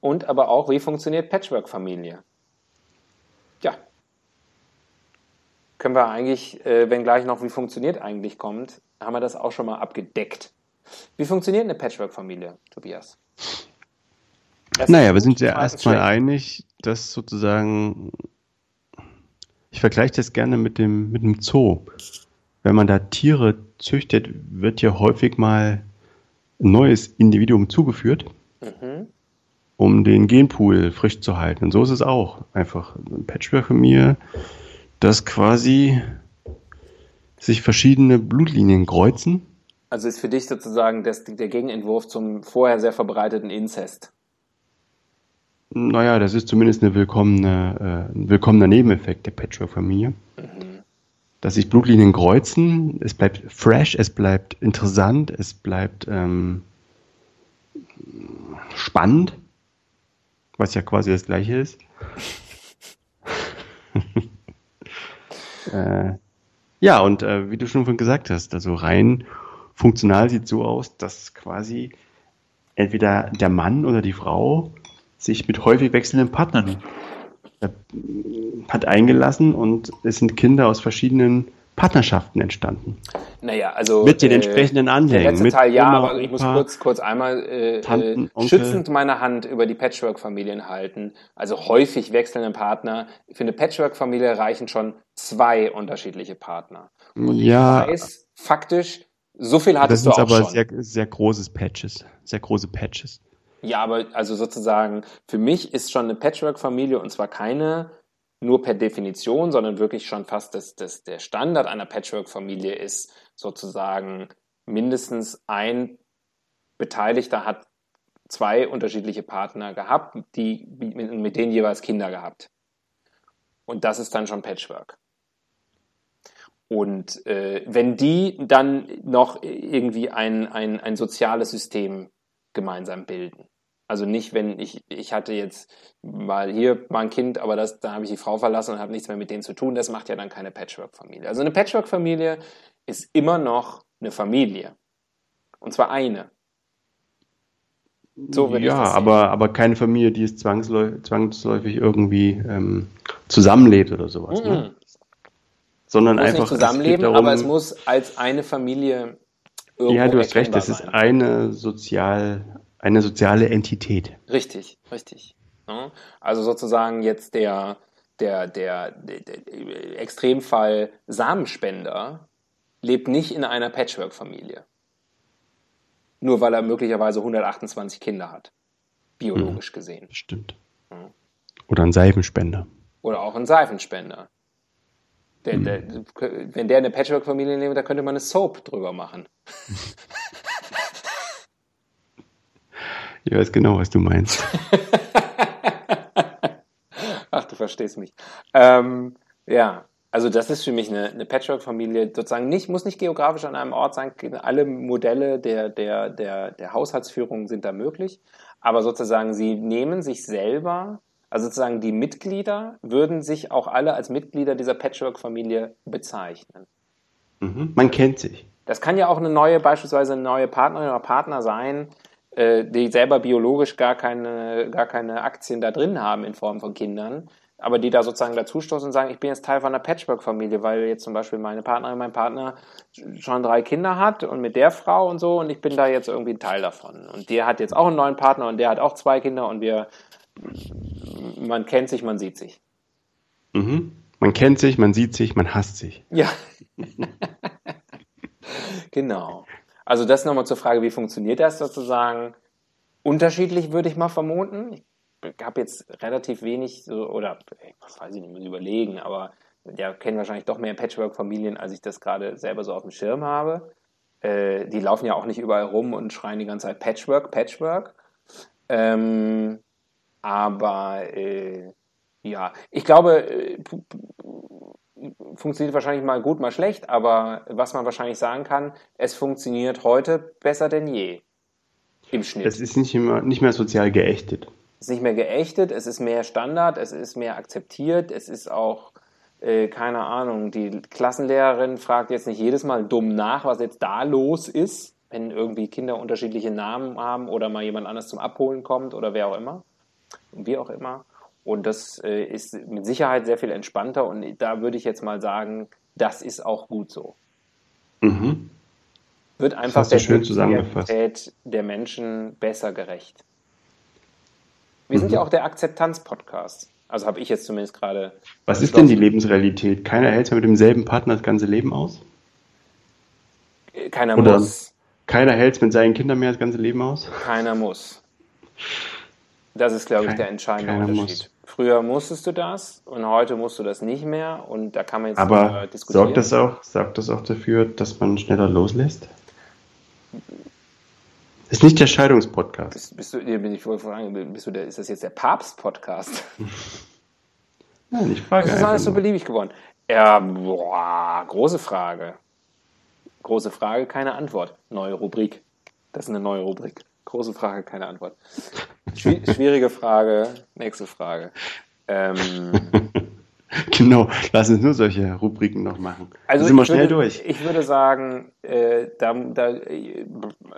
Und aber auch, wie funktioniert Patchwork-Familie? Ja. Können wir eigentlich, äh, wenn gleich noch wie funktioniert eigentlich kommt, haben wir das auch schon mal abgedeckt. Wie funktioniert eine Patchwork-Familie, Tobias? Erstens naja, wir sind ja erstmal einig, dass sozusagen, ich vergleiche das gerne mit dem, mit dem Zoo. Wenn man da Tiere züchtet, wird ja häufig mal ein neues Individuum zugeführt, mhm. um den Genpool frisch zu halten. Und so ist es auch. Einfach ein Patchwork von mir, das quasi sich verschiedene Blutlinien kreuzen. Also ist für dich sozusagen das, der Gegenentwurf zum vorher sehr verbreiteten Inzest. Naja, das ist zumindest eine willkommene, äh, ein willkommener Nebeneffekt der Patchwork-Familie. Mhm. Dass sich Blutlinien kreuzen, es bleibt fresh, es bleibt interessant, es bleibt ähm, spannend, was ja quasi das gleiche ist. äh, ja, und äh, wie du schon gesagt hast, also rein funktional sieht so aus, dass quasi entweder der Mann oder die Frau sich mit häufig wechselnden Partnern äh, hat eingelassen und es sind Kinder aus verschiedenen Partnerschaften entstanden. Naja, also mit den äh, entsprechenden Anhängen. Der letzte mit Teil ja, Oma, aber ich muss kurz, kurz einmal äh, Tanten, äh, schützend meine Hand über die Patchwork-Familien halten. Also häufig wechselnde Partner. Für eine Patchwork-Familie reichen schon zwei unterschiedliche Partner. Und ja. ich weiß, faktisch, so viel hattest das du auch aber schon. Sehr, sehr großes Patches, sehr große Patches. Ja, aber also sozusagen, für mich ist schon eine Patchwork-Familie und zwar keine nur per Definition, sondern wirklich schon fast das, das, der Standard einer Patchwork-Familie ist sozusagen mindestens ein Beteiligter hat zwei unterschiedliche Partner gehabt, die mit, mit denen jeweils Kinder gehabt. Und das ist dann schon Patchwork. Und äh, wenn die dann noch irgendwie ein, ein, ein soziales System gemeinsam bilden. Also nicht, wenn ich, ich hatte jetzt mal hier mal ein Kind, aber das, da habe ich die Frau verlassen und habe nichts mehr mit denen zu tun. Das macht ja dann keine Patchwork-Familie. Also eine Patchwork-Familie ist immer noch eine Familie. Und zwar eine. So ja, aber, aber keine Familie, die es zwangsläufig, zwangsläufig irgendwie ähm, zusammenlebt oder sowas. Mhm. Ne? Sondern muss einfach. Nicht zusammenleben, darum, aber es muss als eine Familie Ja, du hast recht, das ist eine sozial eine soziale Entität. Richtig, richtig. Also sozusagen jetzt der, der, der, der, Extremfall Samenspender lebt nicht in einer Patchwork-Familie. Nur weil er möglicherweise 128 Kinder hat. Biologisch mhm, gesehen. Stimmt. Oder ein Seifenspender. Oder auch ein Seifenspender. Der, mhm. der, wenn der eine Patchwork-Familie lebt, da könnte man eine Soap drüber machen. Ich weiß genau, was du meinst. Ach, du verstehst mich. Ähm, ja, also das ist für mich eine, eine Patchwork-Familie, sozusagen nicht, muss nicht geografisch an einem Ort sein. Alle Modelle der, der, der, der Haushaltsführung sind da möglich. Aber sozusagen, sie nehmen sich selber, also sozusagen die Mitglieder würden sich auch alle als Mitglieder dieser Patchwork-Familie bezeichnen. Mhm. Man kennt sich. Das kann ja auch eine neue, beispielsweise eine neue Partnerin oder Partner sein, äh, die selber biologisch gar keine, gar keine Aktien da drin haben in Form von Kindern, aber die da sozusagen dazustoßen und sagen, ich bin jetzt Teil von einer Patchwork-Familie, weil jetzt zum Beispiel meine Partnerin, mein Partner schon drei Kinder hat und mit der Frau und so und ich bin da jetzt irgendwie ein Teil davon. Und der hat jetzt auch einen neuen Partner und der hat auch zwei Kinder und wir, man kennt sich, man sieht sich. Mhm. Man kennt sich, man sieht sich, man hasst sich. Ja. genau. Also das nochmal zur Frage, wie funktioniert das sozusagen? Unterschiedlich würde ich mal vermuten. Ich habe jetzt relativ wenig, oder was weiß ich nicht, muss überlegen, aber ja, kennen wahrscheinlich doch mehr Patchwork-Familien, als ich das gerade selber so auf dem Schirm habe. Äh, die laufen ja auch nicht überall rum und schreien die ganze Zeit Patchwork, Patchwork. Ähm, aber äh, ja, ich glaube, äh, funktioniert wahrscheinlich mal gut, mal schlecht, aber was man wahrscheinlich sagen kann, es funktioniert heute besser denn je. Im Schnitt. Es ist nicht, immer, nicht mehr sozial geächtet. Es ist nicht mehr geächtet, es ist mehr Standard, es ist mehr akzeptiert, es ist auch, äh, keine Ahnung, die Klassenlehrerin fragt jetzt nicht jedes Mal dumm nach, was jetzt da los ist, wenn irgendwie Kinder unterschiedliche Namen haben oder mal jemand anders zum Abholen kommt oder wer auch immer. Wie auch immer. Und das äh, ist mit Sicherheit sehr viel entspannter und da würde ich jetzt mal sagen, das ist auch gut so. Mhm. wird einfach der schön. Realität der Menschen besser gerecht. Wir sind Mhm. ja auch der Akzeptanz-Podcast. Also habe ich jetzt zumindest gerade. Was ist denn die Lebensrealität? Keiner hält ja mit demselben Partner das ganze Leben aus? Keiner Oder- muss. Keiner hält mit seinen Kindern mehr das ganze Leben aus? Keiner muss. Das ist, glaube ich, der entscheidende keiner Unterschied. Früher musstest du das und heute musst du das nicht mehr und da kann man jetzt Aber diskutieren. sorgt das, auch, sorgt das auch dafür, dass man schneller loslässt? Ist nicht der Scheidungspodcast. Bist, bist du, hier bin ich bist du der, ist das jetzt der Papst-Podcast? Nein, ich frage Das ist alles so beliebig geworden. Ja, boah, große Frage. Große Frage, keine Antwort. Neue Rubrik. Das ist eine neue Rubrik. Große Frage, keine Antwort. Schwi schwierige Frage, nächste Frage. Ähm, Genau, lass uns nur solche Rubriken noch machen. also sind wir ich schnell würde, durch. Ich würde sagen, äh, da, da,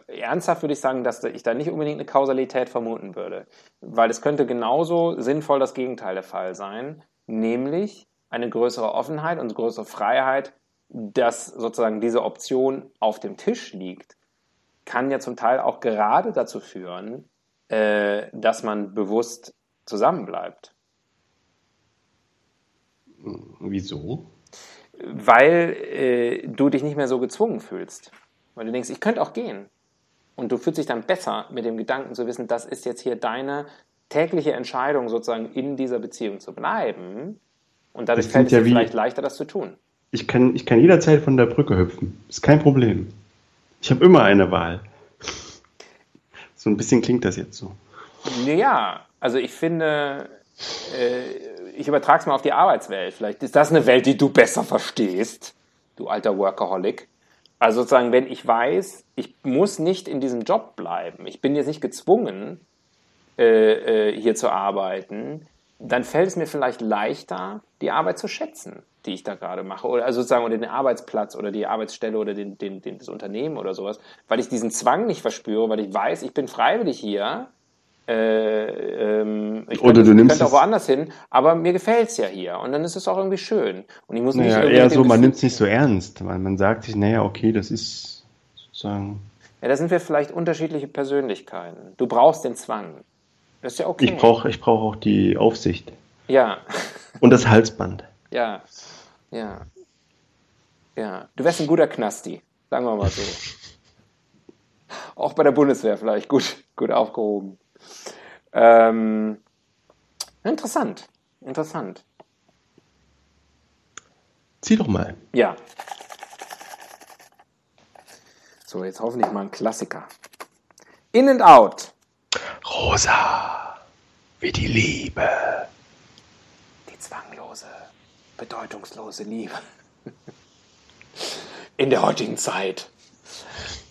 ernsthaft würde ich sagen, dass da- ich da nicht unbedingt eine Kausalität vermuten würde. Weil es könnte genauso sinnvoll das Gegenteil der Fall sein, nämlich eine größere Offenheit und größere Freiheit, dass sozusagen diese Option auf dem Tisch liegt, kann ja zum Teil auch gerade dazu führen, äh, dass man bewusst zusammenbleibt. Wieso? weil äh, du dich nicht mehr so gezwungen fühlst. Weil du denkst, ich könnte auch gehen. Und du fühlst dich dann besser mit dem Gedanken zu wissen, das ist jetzt hier deine tägliche Entscheidung, sozusagen in dieser Beziehung zu bleiben. Und dadurch fällt es ja dir vielleicht leichter, das zu tun. Ich kann, ich kann jederzeit von der Brücke hüpfen. Ist kein Problem. Ich habe immer eine Wahl. So ein bisschen klingt das jetzt so. Ja, also ich finde, äh, ich übertrage es mal auf die Arbeitswelt. Vielleicht ist das eine Welt, die du besser verstehst, du alter Workaholic. Also sozusagen, wenn ich weiß, ich muss nicht in diesem Job bleiben, ich bin jetzt nicht gezwungen, äh, äh, hier zu arbeiten, dann fällt es mir vielleicht leichter, die Arbeit zu schätzen, die ich da gerade mache. Oder also sozusagen oder den Arbeitsplatz oder die Arbeitsstelle oder den, den, den, das Unternehmen oder sowas, weil ich diesen Zwang nicht verspüre, weil ich weiß, ich bin freiwillig hier. Äh, ähm, ich Oder könnte, du nimmst könnte auch woanders hin, aber mir gefällt es ja hier und dann ist es auch irgendwie schön. Und ich muss nicht Naja, irgendwie eher so, man nimmt es nicht so ernst, weil man sagt sich, naja, okay, das ist sozusagen. Ja, da sind wir vielleicht unterschiedliche Persönlichkeiten. Du brauchst den Zwang. Das ist ja okay. Ich brauche ich brauch auch die Aufsicht Ja, und das Halsband. ja, ja. Ja, du wärst ein guter Knasti, sagen wir mal so. Auch bei der Bundeswehr vielleicht gut, gut aufgehoben. Ähm, interessant, interessant. Zieh doch mal. Ja. So, jetzt hoffentlich mal ein Klassiker. In and Out. Rosa, wie die Liebe. Die zwanglose, bedeutungslose Liebe. In der heutigen Zeit.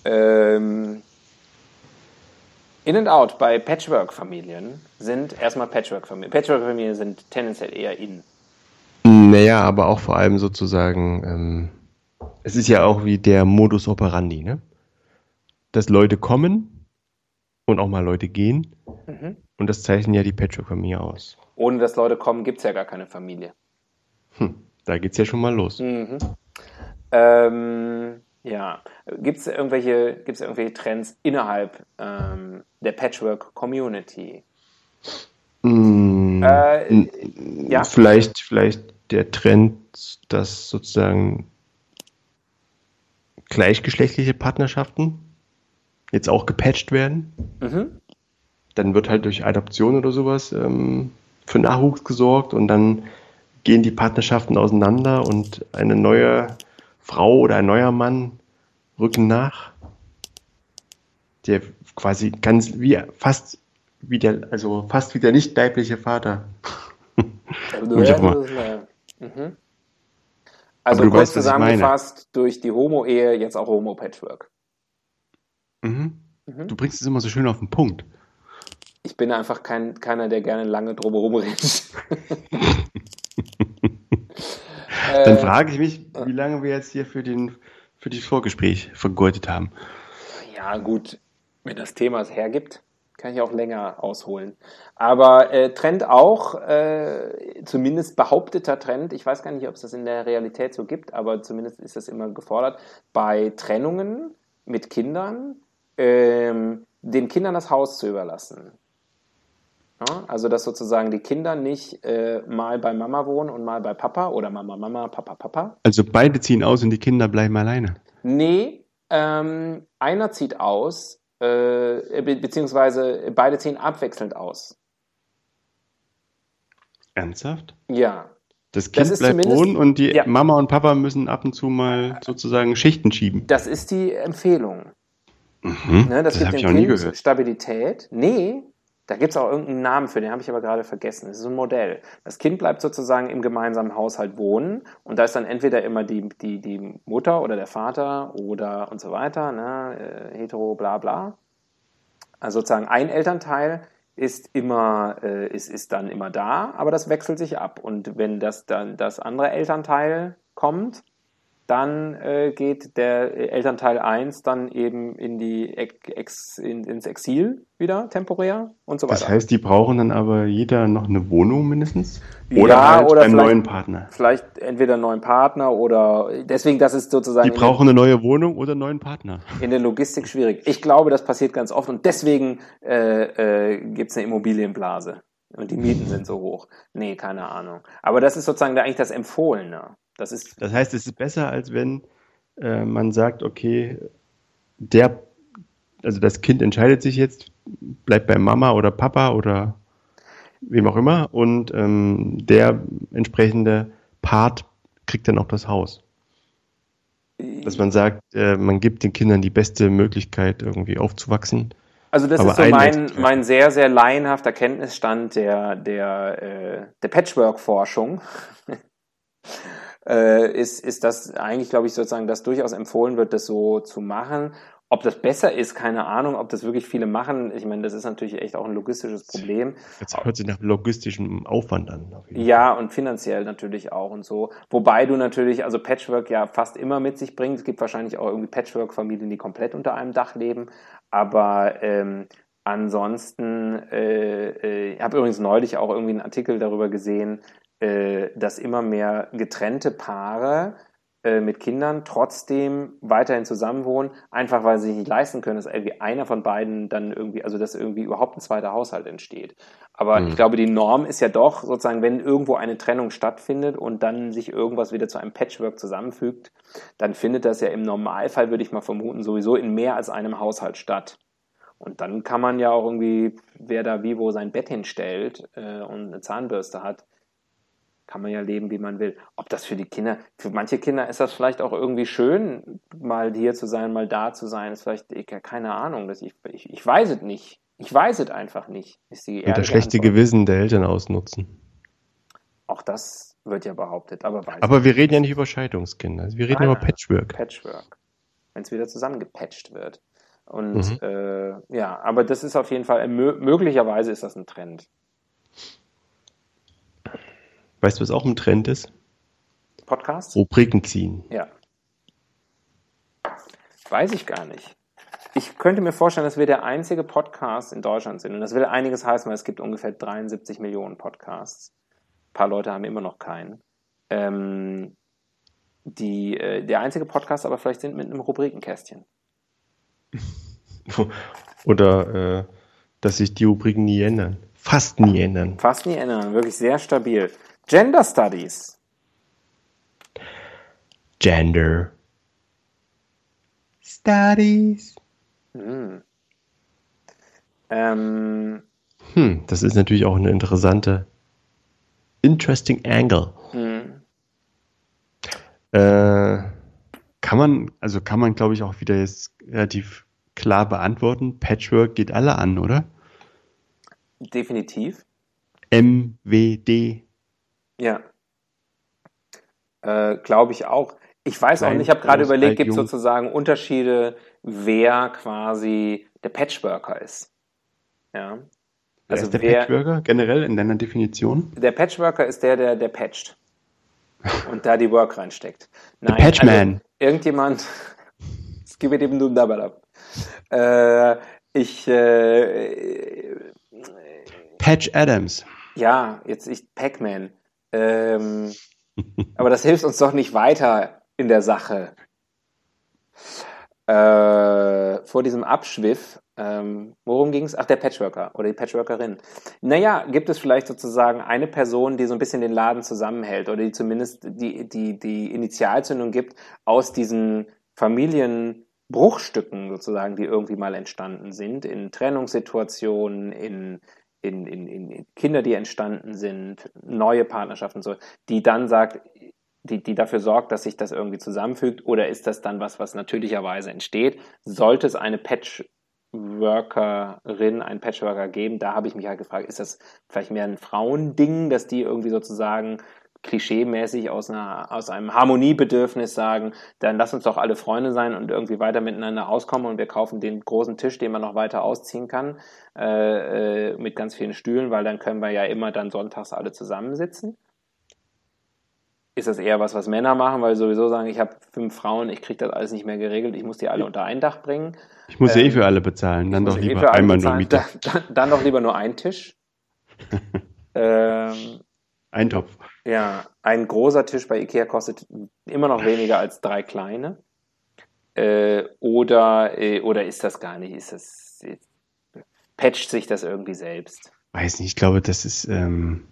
Ähm, in and Out bei Patchwork-Familien sind erstmal Patchwork-Familien. Patchwork-Familien sind tendenziell eher in. Naja, aber auch vor allem sozusagen, ähm, es ist ja auch wie der Modus operandi, ne? Dass Leute kommen und auch mal Leute gehen. Mhm. Und das zeichnen ja die Patchwork-Familie aus. Ohne dass Leute kommen, gibt es ja gar keine Familie. Hm, da geht's ja schon mal los. Mhm. Ähm, ja. Gibt es irgendwelche, gibt's irgendwelche Trends innerhalb ähm, der Patchwork-Community? Mm, Äh, ja. Vielleicht, vielleicht der Trend, dass sozusagen gleichgeschlechtliche Partnerschaften jetzt auch gepatcht werden. Mhm. Dann wird halt durch Adoption oder sowas ähm, für Nachwuchs gesorgt und dann gehen die Partnerschaften auseinander und eine neue Frau oder ein neuer Mann rücken nach, der quasi ganz wie fast wie der, also fast wie der nicht leibliche Vater. Immer. Mhm. Also du kurz weißt, zusammengefasst, durch die Homo-Ehe jetzt auch Homo-Patchwork. Mhm. Mhm. Du bringst es immer so schön auf den Punkt. Ich bin einfach kein, keiner, der gerne lange drumherum redet. Dann Äh, frage ich mich, wie lange wir jetzt hier für, den, für das Vorgespräch vergeudet haben. Ja, gut, wenn das Thema es hergibt, kann ich auch länger ausholen. Aber äh, Trend auch, äh, zumindest behaupteter Trend, ich weiß gar nicht, ob es das in der Realität so gibt, aber zumindest ist das immer gefordert, bei Trennungen mit Kindern, ähm, den Kindern das Haus zu überlassen. Ja, also, dass sozusagen die Kinder nicht äh, mal bei Mama wohnen und mal bei Papa oder Mama, Mama, Papa, Papa. Also beide ziehen aus und die Kinder bleiben alleine. Nee, ähm, einer zieht aus, äh, be beziehungsweise beide ziehen abwechselnd aus. Ernsthaft? Ja. Das Das Kind ist bleibt wohnen und die Ja. Mama und Papa müssen ab und zu mal sozusagen Schichten schieben. Das ist die Empfehlung. Mhm. Ne, das, das gibt habe ich dem Kind gehört. Stabilität. Nee, da gibt es auch irgendeinen Namen für, den habe ich aber gerade vergessen. Das ist ein Modell. Das Kind bleibt sozusagen im gemeinsamen Haushalt wohnen und da ist dann entweder immer die, die, die Mutter oder der Vater oder und so weiter, ne, äh, hetero, bla bla. Also sozusagen ein Elternteil ist immer, äh, ist, ist dann immer da, aber das wechselt sich ab. Und wenn das dann das andere Elternteil kommt, dann äh, geht der Elternteil 1 dann eben in die Ex, in, ins Exil wieder temporär und so weiter. Das heißt, die brauchen dann aber jeder noch eine Wohnung mindestens? Ja, Oder halt oder einen neuen Partner? Vielleicht entweder einen neuen Partner oder deswegen, das ist sozusagen Die brauchen eine neue Wohnung oder einen neuen Partner. in der Logistik schwierig. Ich glaube, das passiert ganz oft und deswegen äh, äh, gibt es eine Immobilienblase und die Mieten sind so hoch. Nee, keine Ahnung. Aber das ist sozusagen da eigentlich das Empfohlene. Das ist Das heißt, es ist besser, als wenn äh, man sagt, okay, der, also das Kind entscheidet sich jetzt, bleibt bei Mama oder Papa oder wem auch immer und ähm, der entsprechende Part kriegt dann auch das Haus. Dass man sagt, äh, man gibt den Kindern die beste Möglichkeit, irgendwie aufzuwachsen. Also das Aber ist so ein mein, mein sehr, sehr laienhafter Kenntnisstand der, der, äh, der Patchwork-Forschung. äh, ist, ist das eigentlich, glaube ich, sozusagen, dass durchaus empfohlen wird, das so zu machen. Ob das besser ist, keine Ahnung, ob das wirklich viele machen. Ich meine, das ist natürlich echt auch ein logistisches Problem. Das hört sich nach logistischem Aufwand an. Ja, und finanziell natürlich auch und so. Wobei du natürlich, also Patchwork ja fast immer mit sich bringt. Es gibt wahrscheinlich auch irgendwie Patchwork-Familien, die komplett unter einem Dach leben. Aber ähm, ansonsten, äh, äh, ich habe übrigens neulich auch irgendwie einen Artikel darüber gesehen, dass immer mehr getrennte Paare äh, mit Kindern trotzdem weiterhin zusammenwohnen, einfach weil sie sich nicht leisten können, dass irgendwie einer von beiden dann irgendwie, also dass irgendwie überhaupt ein zweiter Haushalt entsteht. Aber Mhm. ich glaube, die Norm ist ja doch sozusagen, wenn irgendwo eine Trennung stattfindet und dann sich irgendwas wieder zu einem Patchwork zusammenfügt, dann findet das ja im Normalfall, würde ich mal vermuten, sowieso in mehr als einem Haushalt statt. Und dann kann man ja auch irgendwie, wer da wie wo sein Bett hinstellt äh, und eine Zahnbürste hat, kann man ja leben, wie man will. Ob das für die Kinder, für manche Kinder ist das vielleicht auch irgendwie schön, mal hier zu sein, mal da zu sein, ist vielleicht, ich, keine Ahnung, das, ich, ich, ich weiß es nicht. Ich weiß es einfach nicht, ist die Und das schlechte Antwort. Gewissen der Eltern ausnutzen. Auch das wird ja behauptet, aber weiß Aber wir reden ja nicht über Scheidungskinder. Also wir reden Nein, über. Patchwork. Patchwork, wenn es wieder zusammengepatcht wird. Und Mhm. äh, ja, aber das ist auf jeden Fall, mö möglicherweise ist das ein Trend. Weißt du, was auch ein Trend ist? Podcasts? Rubriken ziehen. Ja. Weiß ich gar nicht. Ich könnte mir vorstellen, dass wir der einzige Podcast in Deutschland sind. Und das will einiges heißen, weil es gibt ungefähr 73 Millionen Podcasts. Ein paar Leute haben immer noch keinen. Ähm, die, äh, der einzige Podcast aber vielleicht sind mit einem Rubrikenkästchen. Oder äh, dass sich die Rubriken nie ändern. Fast nie ändern. Fast nie ändern, wirklich sehr stabil. Gender Studies. Gender. Studies. Hm. Ähm, Hm, das ist natürlich auch eine interessante, interesting angle. hm. Äh, kann man, also kann man, glaube ich, auch wieder jetzt relativ klar beantworten. Patchwork geht alle an, oder? Definitiv. MWD. Ja. Äh, Glaube ich auch. Ich weiß auch Klein, nicht, ich habe gerade überlegt, gibt es sozusagen Unterschiede, wer quasi der Patchworker ist. Ja. Also ist der wer, Patchworker generell in deiner Definition? der Patchworker ist der, der, der patcht. Und da die Work reinsteckt. Nein, Patchman. Also irgendjemand. Skibidi dum dabadab. Äh, ich, äh, Patch Adams. Ja, jetzt ich Pac-Man. Ähm, aber das hilft uns doch nicht weiter in der Sache. äh, vor diesem Abschwiff, ähm, worum ging es? Ach, der Patchworker oder die Patchworkerin. Naja, gibt es vielleicht sozusagen eine Person, die so ein bisschen den Laden zusammenhält oder die zumindest die, die, die Initialzündung gibt aus diesen Familienbruchstücken sozusagen, die irgendwie mal entstanden sind, in Trennungssituationen, in, in, in, in Kinder, die entstanden sind, neue Partnerschaften, so, die dann sagt, die, die dafür sorgt, dass sich das irgendwie zusammenfügt? Oder ist das dann was, was natürlicherweise entsteht? Sollte es eine Patchworkerin, einen Patchworker geben? Da habe ich mich halt gefragt, ist das vielleicht mehr ein Frauending, dass die irgendwie sozusagen klischeemäßig aus, einer, aus einem Harmoniebedürfnis sagen, dann lass uns doch alle Freunde sein und irgendwie weiter miteinander auskommen und wir kaufen den großen Tisch, den man noch weiter ausziehen kann, äh, äh, mit ganz vielen Stühlen, weil dann können wir ja immer dann sonntags alle zusammensitzen ist das eher was, was Männer machen, weil sie sowieso sagen, ich habe fünf Frauen, ich kriege das alles nicht mehr geregelt, ich muss die alle unter ein Dach bringen. Ich muss ähm, eh für alle bezahlen, dann doch eh lieber einmal bezahlen, nur Miete. Dann, dann, doch lieber nur ein Tisch. ähm, ein Topf. Ja, ein großer Tisch bei Ikea kostet immer noch weniger als drei kleine. Äh, oder, äh, oder ist das gar nicht? Ist das, patcht sich das irgendwie selbst? Weiß nicht, ich glaube, das ist, ähm,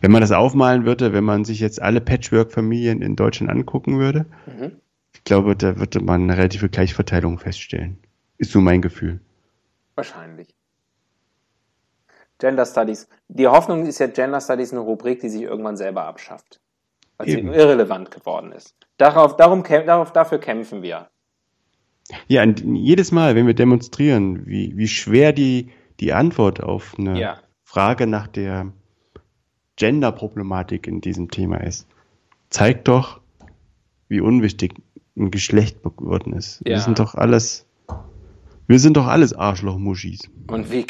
wenn man das aufmalen würde, wenn man sich jetzt alle Patchwork-Familien in Deutschland angucken würde, mhm. ich glaube, da würde man eine relative Gleichverteilung feststellen. Ist so mein Gefühl. Wahrscheinlich. Gender Studies. Die Hoffnung ist ja, Gender Studies eine Rubrik, die sich irgendwann selber abschafft. Weil Eben. sie irrelevant geworden ist. Darauf, darum, darauf, dafür kämpfen wir. Ja, jedes Mal, wenn wir demonstrieren, wie, wie schwer die, die Antwort auf eine ja. Frage nach der Gender-Problematik in diesem Thema ist, zeigt doch, wie unwichtig ein Geschlecht geworden ist. Ja. Wir sind doch alles, wir sind doch alles Arschloch-Muschis. Und wie,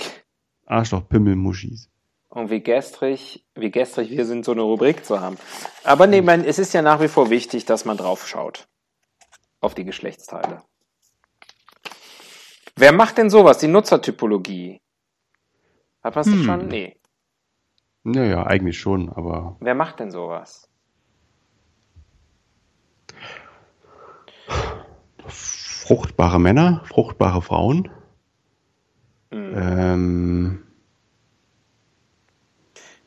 Arschloch-Pimmel-Muschis. Und wie gestrig, wie gestrig wir sind, so eine Rubrik zu haben. Aber nee, man, es ist ja nach wie vor wichtig, dass man drauf schaut. Auf die Geschlechtsteile. Wer macht denn sowas? Die Nutzertypologie. Hat man es hm. schon? Nee. Naja, eigentlich schon, aber. Wer macht denn sowas? Fruchtbare Männer, fruchtbare Frauen. Mhm. Ähm,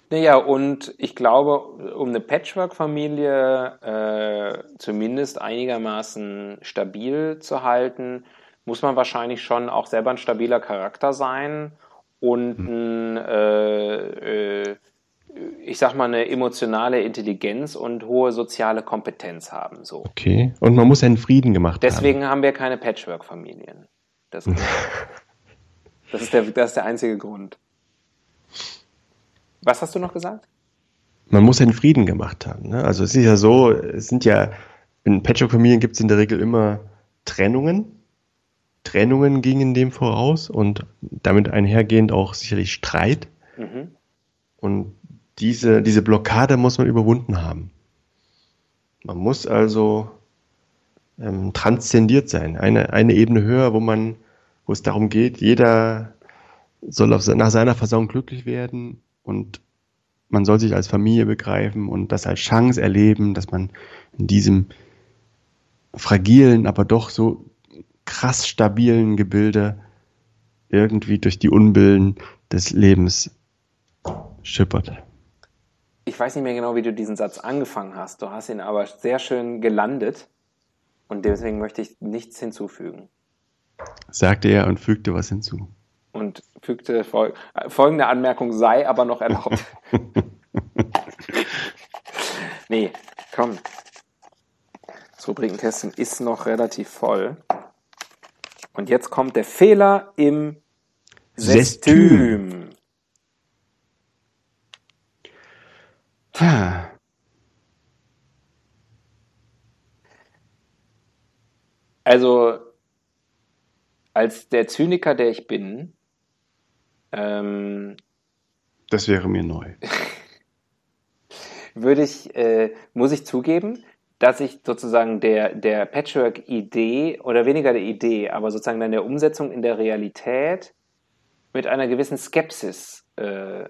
naja, und ich glaube, um eine Patchwork-Familie äh, zumindest einigermaßen stabil zu halten, muss man wahrscheinlich schon auch selber ein stabiler Charakter sein und ein, äh, äh, ich sag mal, eine emotionale Intelligenz und hohe soziale Kompetenz haben. So. Okay. Und man muss einen Frieden gemacht Deswegen haben. Deswegen haben wir keine Patchwork-Familien. Das, das, ist der, das ist der einzige Grund. Was hast du noch gesagt? Man muss einen Frieden gemacht haben. Ne? Also es ist ja so, es sind ja, in Patchwork-Familien gibt es in der Regel immer Trennungen Trennungen gingen dem voraus und damit einhergehend auch sicherlich Streit. Mhm. Und diese, diese Blockade muss man überwunden haben. Man muss also ähm, transzendiert sein, eine, eine Ebene höher, wo man, wo es darum geht, jeder soll auf, nach seiner Versorgung glücklich werden und man soll sich als Familie begreifen und das als Chance erleben, dass man in diesem fragilen, aber doch so krass stabilen Gebilde irgendwie durch die Unbillen des Lebens schippert. Ich weiß nicht mehr genau, wie du diesen Satz angefangen hast. Du hast ihn aber sehr schön gelandet und deswegen möchte ich nichts hinzufügen. Sagte er und fügte was hinzu. Und fügte fol folgende Anmerkung sei aber noch erlaubt. nee, komm. Das Rubrikenkästchen ist noch relativ voll. Und jetzt kommt der Fehler im Sestüm. Tja. Also, als der Zyniker, der ich bin, ähm, das wäre mir neu. würde ich, äh, muss ich zugeben, dass ich sozusagen der, der Patchwork-Idee oder weniger der Idee, aber sozusagen dann der Umsetzung in der Realität mit einer gewissen Skepsis äh,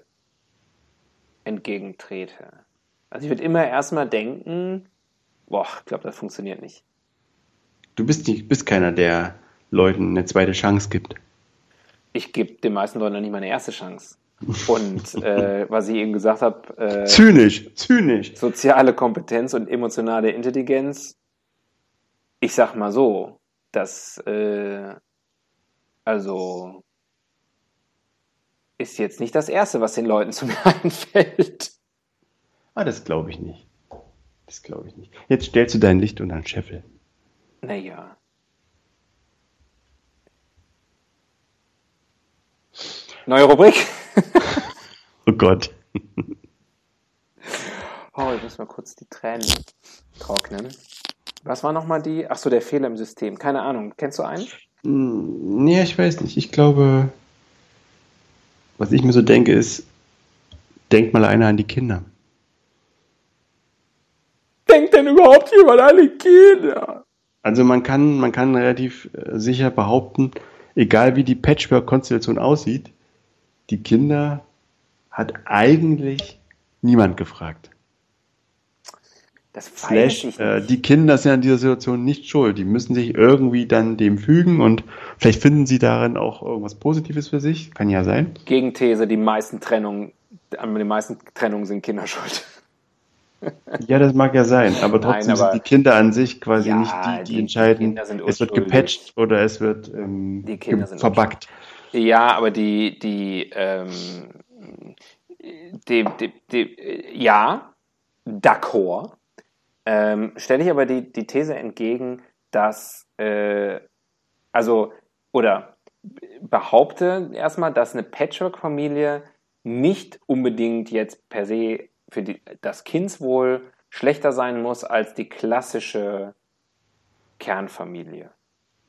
Du bist, nicht, bist keiner, der Leuten eine zweite Chance gibt. Ich gebe den meisten Leuten nicht mal eine erste Chance. Und äh, was ich eben gesagt habe, äh, Zynisch, zynisch. soziale Kompetenz und emotionale Intelligenz, ich sag mal so, das äh, also ist jetzt nicht das Erste, was den Leuten zu mir einfällt. Ah, das glaube ich nicht. Das glaube ich nicht. Jetzt stellst du dein Licht unter den Scheffel. Naja. Neue Rubrik. Oh Gott. Oh, ich muss mal kurz die Tränen trocknen. Was war nochmal die? Ach so, der Fehler im System. Keine Ahnung. Kennst du einen? Hm, Nee, ich weiß nicht. Ich glaube, was ich mir so denke, ist, denkt mal einer an die Kinder. Denkt denn überhaupt jemand an die Kinder? Also man kann, man kann relativ äh, sicher behaupten, egal wie die Patchwork-Konstellation aussieht, die Kinder hat eigentlich niemand gefragt. Das Slash, äh, die Kinder sind an dieser Situation nicht schuld. Die müssen sich irgendwie dann dem fügen und vielleicht finden sie darin auch irgendwas Positives für sich. Kann ja sein. Gegenthese, die meisten Trennungen, an den meisten Trennungen sind Kinder schuld. Ja, das mag ja sein, aber Nein, trotzdem aber- sind die Kinder an sich quasi Ja, nicht die, die, die- entscheiden, die es wird gepatcht oder es wird ähm, Die Ja, aber die, die, ähm, die, die, die ja, d'accord. Ähm, stelle ich aber die, die These entgegen, dass, äh, also, oder behaupte erstmal, dass eine Patchwork-Familie nicht unbedingt jetzt per se für die, das Kindswohl schlechter sein muss als die klassische Kernfamilie.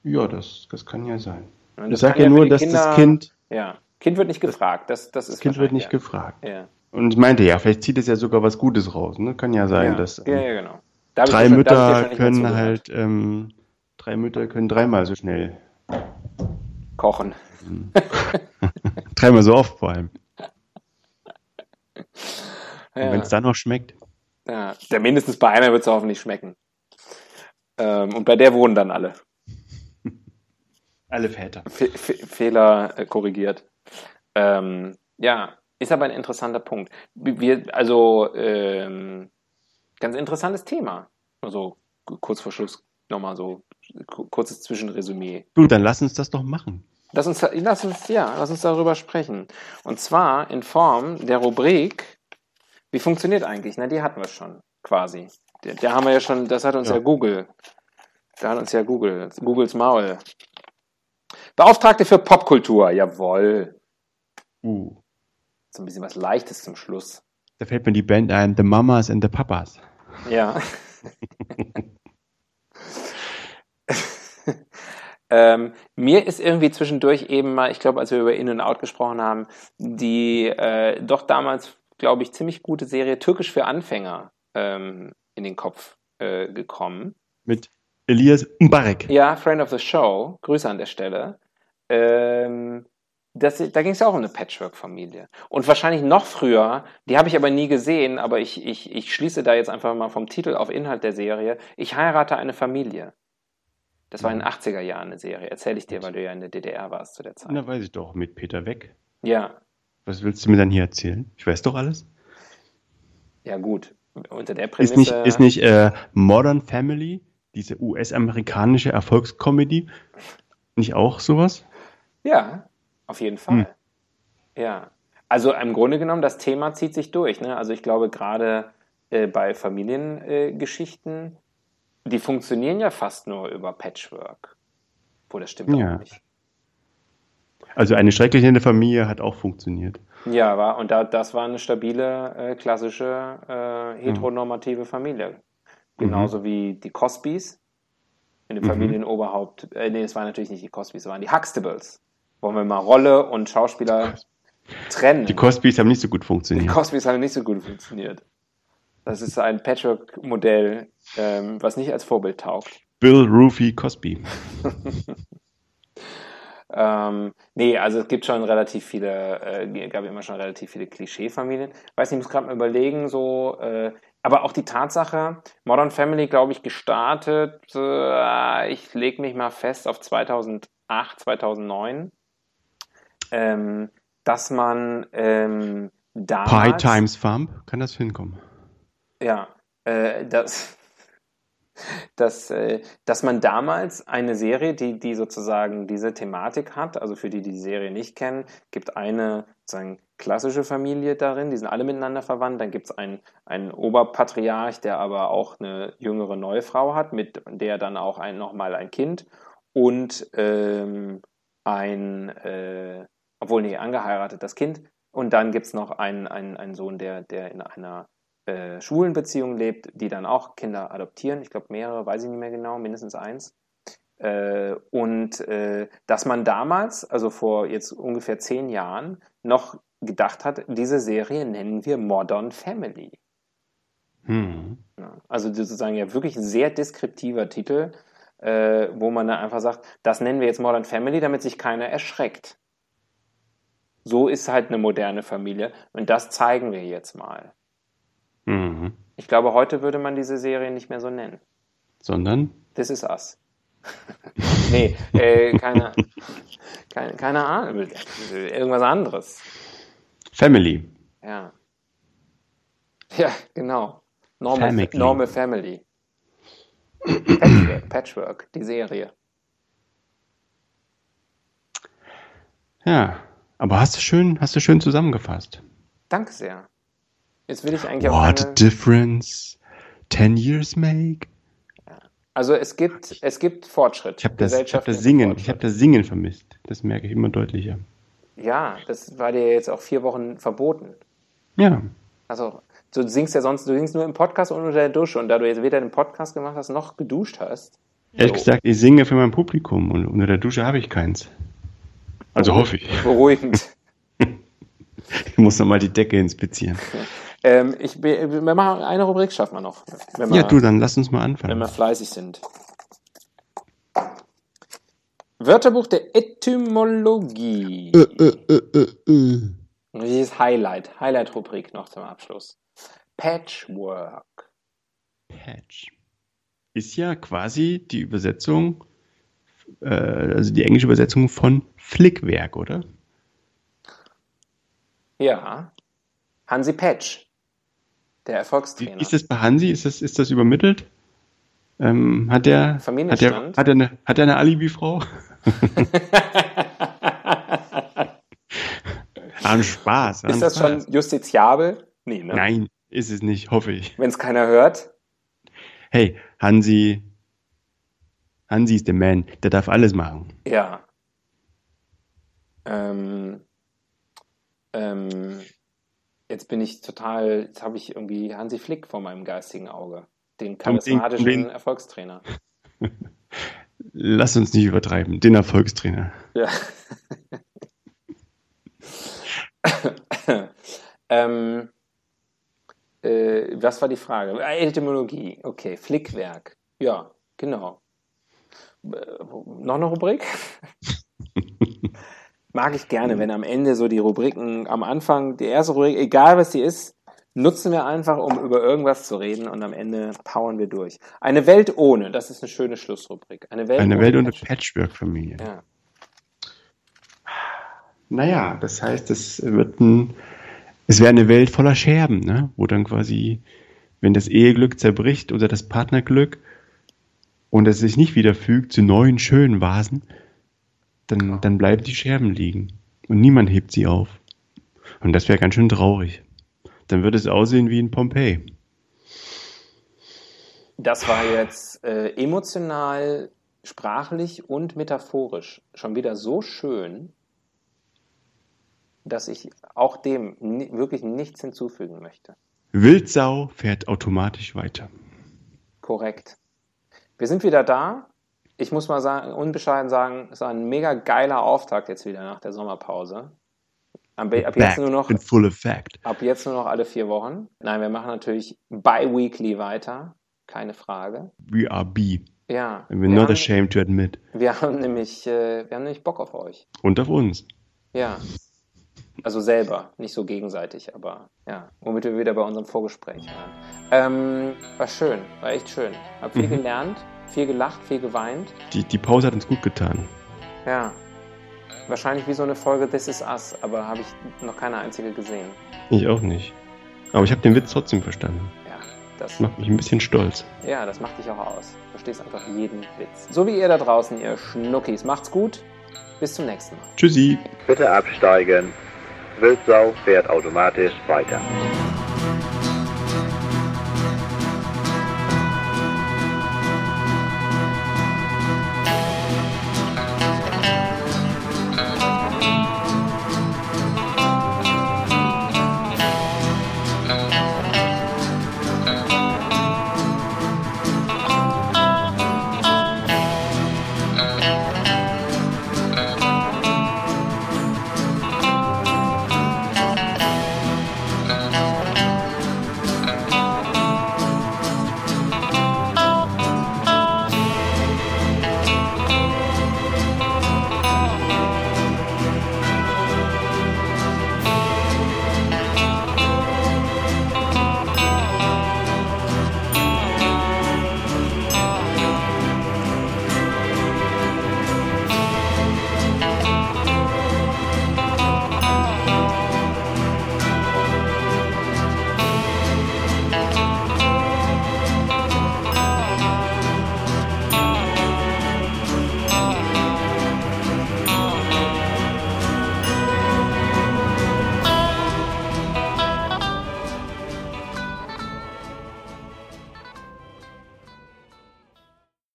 Ja, das, das kann ja sein. Und Ich das sage ja nur, dass Kinder- das Kind, Ja, Kind wird nicht gefragt. Das, das ist das Kind wird nicht wahrscheinlich, gefragt. ja. Ja. Und ich meinte ja, vielleicht zieht es ja sogar was Gutes raus. Ne? Kann ja sein, Ja, dass ja, ähm, ja, genau. Da drei schon- Mütter können halt, ähm, drei Mütter können dreimal so schnell, kochen. dreimal so oft vor allem. Und Ja. wenn es dann noch schmeckt. Ja. Der mindestens bei einer wird es hoffentlich schmecken. Ähm, und bei der wohnen dann alle. Alle Väter. Fe Fe Fehler äh, korrigiert. Ähm, ja, ist aber ein interessanter Punkt. Wir, also, ähm, ganz interessantes Thema. Also, kurz vor Schluss nochmal so ku- kurzes Zwischenresümee. Du, dann lass uns das doch machen. Lass uns, lass uns, ja, lass uns darüber sprechen. Und zwar in Form der Rubrik, wie funktioniert eigentlich? Na, die hatten wir schon, quasi. Der, der haben wir ja schon, das hat uns ja, Ja. Google. Da hat uns ja Google, Googles Maul. Beauftragte für Popkultur, jawohl. Uh, So ein bisschen was Leichtes zum Schluss. da fällt mir die Band ein, The Mamas and the Papas. Ja. ähm, mir ist irgendwie zwischendurch eben mal, ich glaube, als wir über In and Out gesprochen haben, die äh, doch damals, glaube ich, ziemlich gute Serie Türkisch für Anfänger ähm, in den Kopf äh, gekommen. Mit Elias Mbarek. Ja, Friend of the Show, Grüße an der Stelle. Ähm, das, da ging es ja auch um eine Patchwork-Familie. Und wahrscheinlich noch früher, die habe ich aber nie gesehen, aber ich, ich, ich schließe da jetzt einfach mal vom Titel auf Inhalt der Serie. Ich heirate eine Familie. Das war in den 80er Jahren eine Serie. Erzähle ich dir, weil du ja in der DDR warst zu der Zeit. Na, weiß ich doch, mit Peter Weg. Ja, Was willst du mir dann hier erzählen? Ich weiß doch alles. ja gut. Unter der Prämisse. Ist nicht, ist nicht äh, Modern Family, diese US-amerikanische Erfolgskomödie, nicht auch sowas? Ja, auf jeden Fall. Hm. Ja. Also im Grunde genommen, das Thema zieht sich durch. Ne? Also ich glaube, gerade äh, bei Familiengeschichten, äh, die funktionieren ja fast nur über Patchwork. Wo das stimmt Ja. auch nicht. Also eine schrecklich nette Familie hat auch funktioniert. Ja, war, und da, das war eine stabile, äh, klassische, äh, heteronormative Familie. Genauso wie die Cosbys in dem Mhm. Familienoberhaupt. Äh, nee, es waren natürlich nicht die Cosbys, es waren die Huxtables. Wollen wir mal Rolle und Schauspieler trennen? Die Cosbys haben nicht so gut Die funktioniert. Cosbys haben nicht so gut funktioniert. Das ist ein Patchwork-Modell, ähm, was nicht als Vorbild taugt. Bill Rufy Cosby. Ähm, nee, also es gibt schon relativ viele, äh, gab immer schon relativ viele Klischee-Familien. Weiß nicht, ich muss gerade mal überlegen, so, äh, aber auch die Tatsache, Modern Family, glaube ich, gestartet, äh, ich lege mich mal fest auf 2008, 2009, ähm, dass man ähm, damals... Pi times Thumb, kann das hinkommen? Ja, äh, das dass, äh, dass man damals eine Serie, die, die sozusagen diese Thematik hat, also für die, die die Serie nicht kennen, gibt eine sozusagen klassische Familie darin, die sind alle miteinander verwandt, dann gibt es einen, einen Oberpatriarch, der aber auch eine jüngere neue Frau hat, mit der dann auch ein, nochmal ein Kind und ähm, ein, äh, obwohl nicht angeheiratet, das Kind, und dann gibt es noch einen, einen, einen Sohn, der, der in einer äh, schwulen Beziehungen lebt, die dann auch Kinder adoptieren. Ich glaube, mehrere, weiß ich nicht mehr genau, mindestens eins. Äh, und äh, dass man damals, also vor jetzt ungefähr zehn Jahren, noch gedacht hat, diese Serie nennen wir Modern Family. Hm. Also sozusagen ja wirklich ein sehr deskriptiver Titel, äh, wo man dann einfach sagt, das nennen wir jetzt Modern Family, damit sich keiner erschreckt. So ist halt eine moderne Familie und das zeigen wir jetzt mal. Mhm. Ich glaube, heute würde man diese Serie nicht mehr so nennen. Sondern? This is us. nee, äh, keine, keine, keine Ahnung. Irgendwas anderes. Family. Ja. Ja, genau. Normal Family. Normal Family. Patchwork, Patchwork, die Serie. Ja. Aber hast du schön, hast du schön zusammengefasst. Danke sehr. Jetzt will ich eigentlich auch What a difference 10 years make. Also es gibt, es gibt Fortschritt. Ich habe das, ich hab das Singen, Fortschritt. ich habe das Singen vermisst. Das merke ich immer deutlicher. Ja, das war dir jetzt auch vier Wochen verboten. Ja. Also, du singst ja sonst, du singst nur im Podcast und unter der Dusche. Und da du jetzt weder den Podcast gemacht hast, noch geduscht hast. Ehrlich So. gesagt, ich singe für mein Publikum und unter der Dusche habe ich keins. Also hoffe ich. Beruhigend. Ich muss nochmal die Decke inspizieren. ähm, ich, wir machen eine Rubrik, schaffen wir noch. Wenn wir, Ja, du, dann lass uns mal wenn anfangen. wir fleißig sind. Wörterbuch der Etymologie. Äh, Dieses Highlight, Highlight-Rubrik noch zum Abschluss. Patchwork. Patch. Ist ja quasi die Übersetzung, äh, also die englische Übersetzung von Flickwerk, oder? Ja. Hansi Patch. Der Wie Erfolgstrainer. ist das bei Hansi? Ist das, ist das übermittelt? Ähm, hat der, hat der, hat er eine, hat er eine Alibi-Frau? An Spaß. an Ist das Spaß. schon justiziabel? Nee, ne? Nein, ist es nicht, hoffe ich. Wenn es keiner hört. Hey, Hansi, Hansi ist der Man, der darf alles machen. Ja. Ähm, ähm, jetzt bin ich total, jetzt habe ich irgendwie Hansi Flick vor meinem geistigen Auge. Den charismatischen um den- Erfolgstrainer. Lass uns nicht übertreiben, den Erfolgstrainer. Ja. ähm, äh, was war die Frage? Ah, Etymologie. Okay, Flickwerk. Ja, genau. Noch eine Rubrik? Mag ich gerne, wenn am Ende so die Rubriken am Anfang, die erste Rubrik, egal was die ist, nutzen wir einfach, um über irgendwas zu reden und am Ende powern wir durch. Eine Welt ohne, das ist eine schöne Schlussrubrik. Eine Welt Eine ohne Welt ohne Patch- Patchwork-Familie. Ja. Naja, das heißt, es wird ein, es wäre eine Welt voller Scherben, ne? wo dann quasi, wenn das Eheglück zerbricht oder das Partnerglück und es sich nicht wieder fügt zu neuen schönen Vasen, dann, dann bleiben die Scherben liegen und niemand hebt sie auf. Und das wäre ganz schön traurig. Dann würde es aussehen wie in Pompeji. Das war jetzt äh, emotional, sprachlich und metaphorisch schon wieder so schön, dass ich auch dem ni wirklich nichts hinzufügen möchte. Wildsau fährt automatisch weiter. Korrekt. Wir sind wieder da. Ich muss mal sagen, unbescheiden sagen, es war ein mega geiler Auftakt jetzt wieder nach der Sommerpause. Ab, ab jetzt nur noch in full effect. Ab jetzt nur noch alle vier Wochen. Nein, wir machen natürlich bi-weekly weiter. Keine Frage. We are B. Ja. We're wir not haben, ashamed to admit. Wir haben nämlich, äh, wir haben nämlich Bock auf euch. Und auf uns. Ja. Also selber, nicht so gegenseitig, aber ja, womit wir wieder bei unserem Vorgespräch waren. Ähm, war schön, war echt schön. Hab viel Mhm. gelernt, viel gelacht, viel geweint. Die, die Pause hat uns gut getan. Ja. Wahrscheinlich wie so eine Folge This Is Us, aber habe ich noch keine einzige gesehen. Ich auch nicht. Aber ich habe den Witz trotzdem verstanden. Ja, das, Das macht mich ein bisschen stolz. ja, das macht dich auch aus. Du verstehst einfach jeden Witz. So wie ihr da draußen, ihr Schnuckis. Macht's gut. Bis zum nächsten Mal. Tschüssi. Bitte absteigen. Wildsau fährt automatisch weiter.